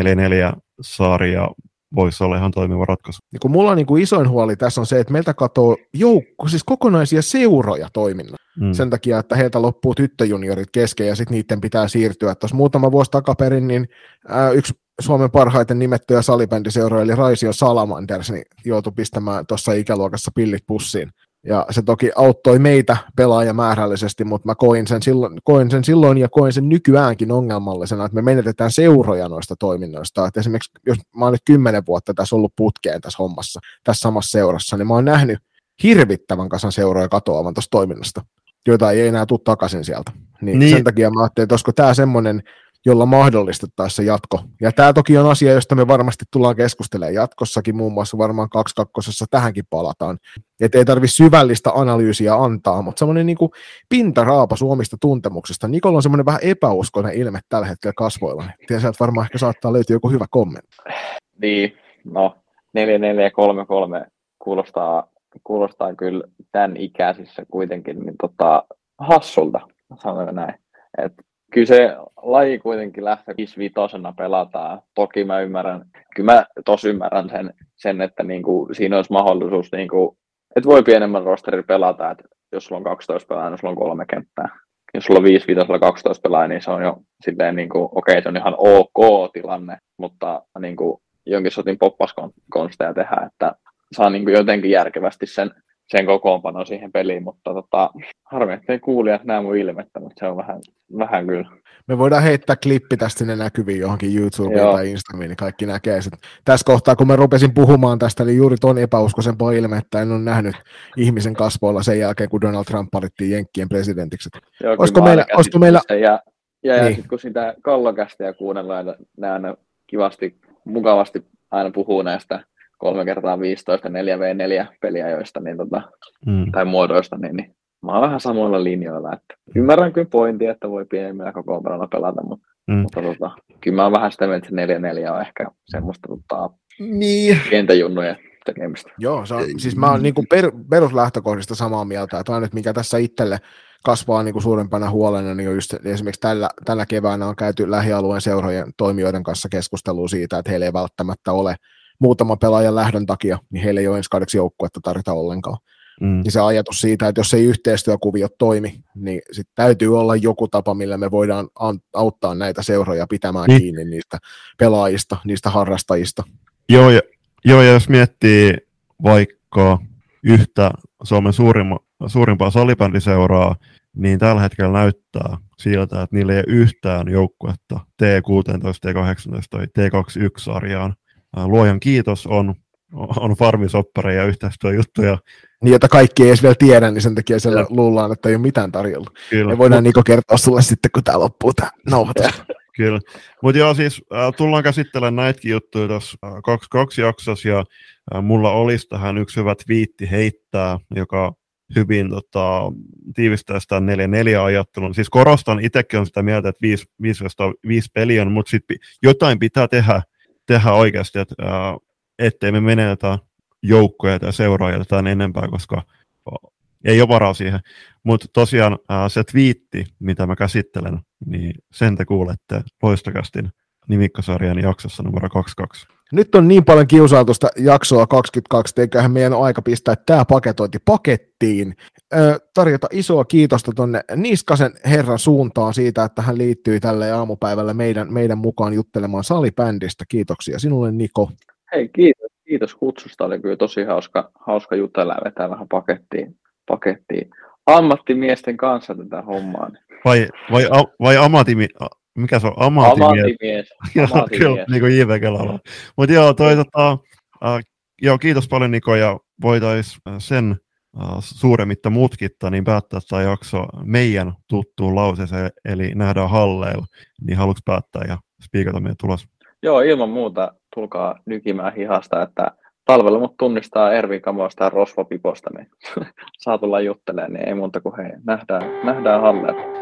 sarja voisi olla ihan toimiva ratkaisu. Niin kun mulla on niin kuin isoin huoli tässä on se, että meiltä katoo joukko, siis kokonaisia seuroja toiminnan. Mm. Sen takia, että heiltä loppuu tyttöjuniorit kesken ja sitten niiden pitää siirtyä. Tuossa muutama vuosi takaperin, niin ää, yksi Suomen parhaiten nimettyjä salibändiseuroja, eli Raisio Salamanders, niin joutui pistämään tuossa ikäluokassa pillit pussiin ja se toki auttoi meitä pelaajamäärällisesti, mutta mä koin sen, silloin, koin sen silloin ja koin sen nykyäänkin ongelmallisena, että me menetetään seuroja noista toiminnoista. Että esimerkiksi jos mä oon nyt kymmenen vuotta tässä ollut putkeen tässä hommassa, tässä samassa seurassa, niin mä oon nähnyt hirvittävän kasan seuroja katoavan tuosta toiminnasta, joita ei enää tule takaisin sieltä. Niin, niin. Sen takia mä ajattelin, että olisiko tämä semmoinen jolla mahdollistettaisiin se jatko. Ja tämä toki on asia, josta me varmasti tullaan keskustelemaan jatkossakin, muun muassa varmaan kakkosessa tähänkin palataan. Että ei tarvitse syvällistä analyysiä antaa, mutta semmoinen niin pintaraapa Suomista tuntemuksesta. Nikolla on semmoinen vähän epäuskoinen ilme tällä hetkellä kasvoilla. Tiedän, sieltä varmaan ehkä saattaa löytyä joku hyvä kommentti. Niin, no 4433 kuulostaa, kuulostaa kyllä tämän ikäisissä kuitenkin niin tota, hassulta, sanoin näin. Et kyllä se laji kuitenkin lähtee 5 pelataan. Toki mä ymmärrän, kyllä mä tos ymmärrän sen, sen että niinku, siinä olisi mahdollisuus, niinku, että voi pienemmän rosterin pelata, että jos sulla on 12 pelaajaa, niin sulla on kolme kenttää. Jos sulla on 5 5 12 pelaajaa, niin se on jo silleen, niinku, okei, okay, se on ihan ok tilanne, mutta niinku, jonkin sotin poppaskonsteja tehdä, että saa niinku jotenkin järkevästi sen sen kokoonpano siihen peliin, mutta tota, harmi, että ei kuulijat näe mun ilmettä, mutta se on vähän, vähän kyllä. Me voidaan heittää klippi tästä sinne näkyviin johonkin YouTubeen Joo. tai Instagramiin, niin kaikki näkee sen. Tässä kohtaa, kun mä rupesin puhumaan tästä, niin juuri ton epäuskoisen ilmettä en ole nähnyt ihmisen kasvoilla sen jälkeen, kun Donald Trump parittiin Jenkkien presidentiksi. Joo, olisiko meillä, olisiko meillä... Ja, ja, ja niin. sitten kun sitä kallokästä kuunnellaan, ne aina kivasti, mukavasti aina puhuu näistä 3 kertaa 15 4v4 peliä joista, niin tota, mm. tai muodoista, niin, niin mä oon vähän samoilla linjoilla. Että ymmärrän kyllä pointin, että voi pienemmillä kokoonpanolla pelata, mutta, mm. mutta tota, kyllä mä oon vähän sitä mieltä, että 4-4 on ehkä semmoista tota, niin. pientä junnuja tekemistä. Joo, se on, siis mä oon niin kuin per, peruslähtökohdista samaa mieltä, että nyt mikä tässä itselle kasvaa niin kuin suurempana huolena, niin just esimerkiksi tällä, tällä keväänä on käyty lähialueen seurojen toimijoiden kanssa keskustelua siitä, että heillä ei välttämättä ole muutaman pelaajan lähdön takia, niin heillä ei ole ensi kaudeksi joukkuetta tarvita ollenkaan. Mm. Ja se ajatus siitä, että jos ei yhteistyökuviot toimi, niin sit täytyy olla joku tapa, millä me voidaan auttaa näitä seuroja pitämään niin. kiinni niistä pelaajista, niistä harrastajista. Joo, ja, joo, ja jos miettii vaikka yhtä Suomen suurimma, suurimpaa salibändiseuraa, niin tällä hetkellä näyttää siltä, että niillä ei ole yhtään joukkuetta T16, T18 tai T21-sarjaan. Luojan kiitos on, on farmisoppareja ja yhteistyöjuttuja. Niin, jota kaikki ei edes vielä tiedä, niin sen takia siellä luullaan, että ei ole mitään tarjolla. Kyllä. Me voidaan Niko kertoa sulle sitten, kun tämä loppuu tämä nauhoitus. <laughs> Kyllä. Mutta joo, siis äh, tullaan käsittelemään näitäkin juttuja tuossa äh, kaksi, kaksi jaksossa, ja äh, mulla olisi tähän yksi hyvä twiitti heittää, joka hyvin tota, tiivistää sitä 4-4 ajattelun. Siis korostan, itsekin on sitä mieltä, että 5, 5, 5 peliä on, mutta sitten jotain pitää tehdä, tehdä oikeasti, että äh, ettei me menetä joukkoja tai seuraajia jotain enempää, koska ei ole varaa siihen. Mutta tosiaan ää, se twiitti, mitä mä käsittelen, niin sen te kuulette Loistokästin nimikkosarjan jaksossa numero 22. Nyt on niin paljon kiusaatusta jaksoa 22, eiköhän meidän aika pistää tämä paketointi pakettiin. Ö, tarjota isoa kiitosta tuonne Niskasen herran suuntaan siitä, että hän liittyy tälle aamupäivälle meidän, meidän mukaan juttelemaan salibändistä. Kiitoksia sinulle Niko. Hei, kiitos, kiitos kutsusta. Oli kyllä tosi hauska, hauska jutella ja vetää vähän pakettiin, pakettiin ammattimiesten kanssa tätä hommaa. Vai, vai, vai amatimi, mikä se on? Ammattimies. <laughs> Kyllä, niin kuin J.V. Kelalla. Mutta joo, toi, tota, uh, joo, kiitos paljon Niko, ja voitaisiin sen uh, suuremmitta mutkitta niin päättää tämä jakso meidän tuttuun lauseeseen, eli nähdään halleilla. Niin haluatko päättää ja spiikata meidän tulos? Joo, ilman muuta tulkaa nykimään hihasta, että talvella mut tunnistaa Ervi Kamoista ja Rosvo Piposta, niin <laughs> saa tulla juttelemaan, niin ei muuta kuin hei, nähdään, nähdään halleilla.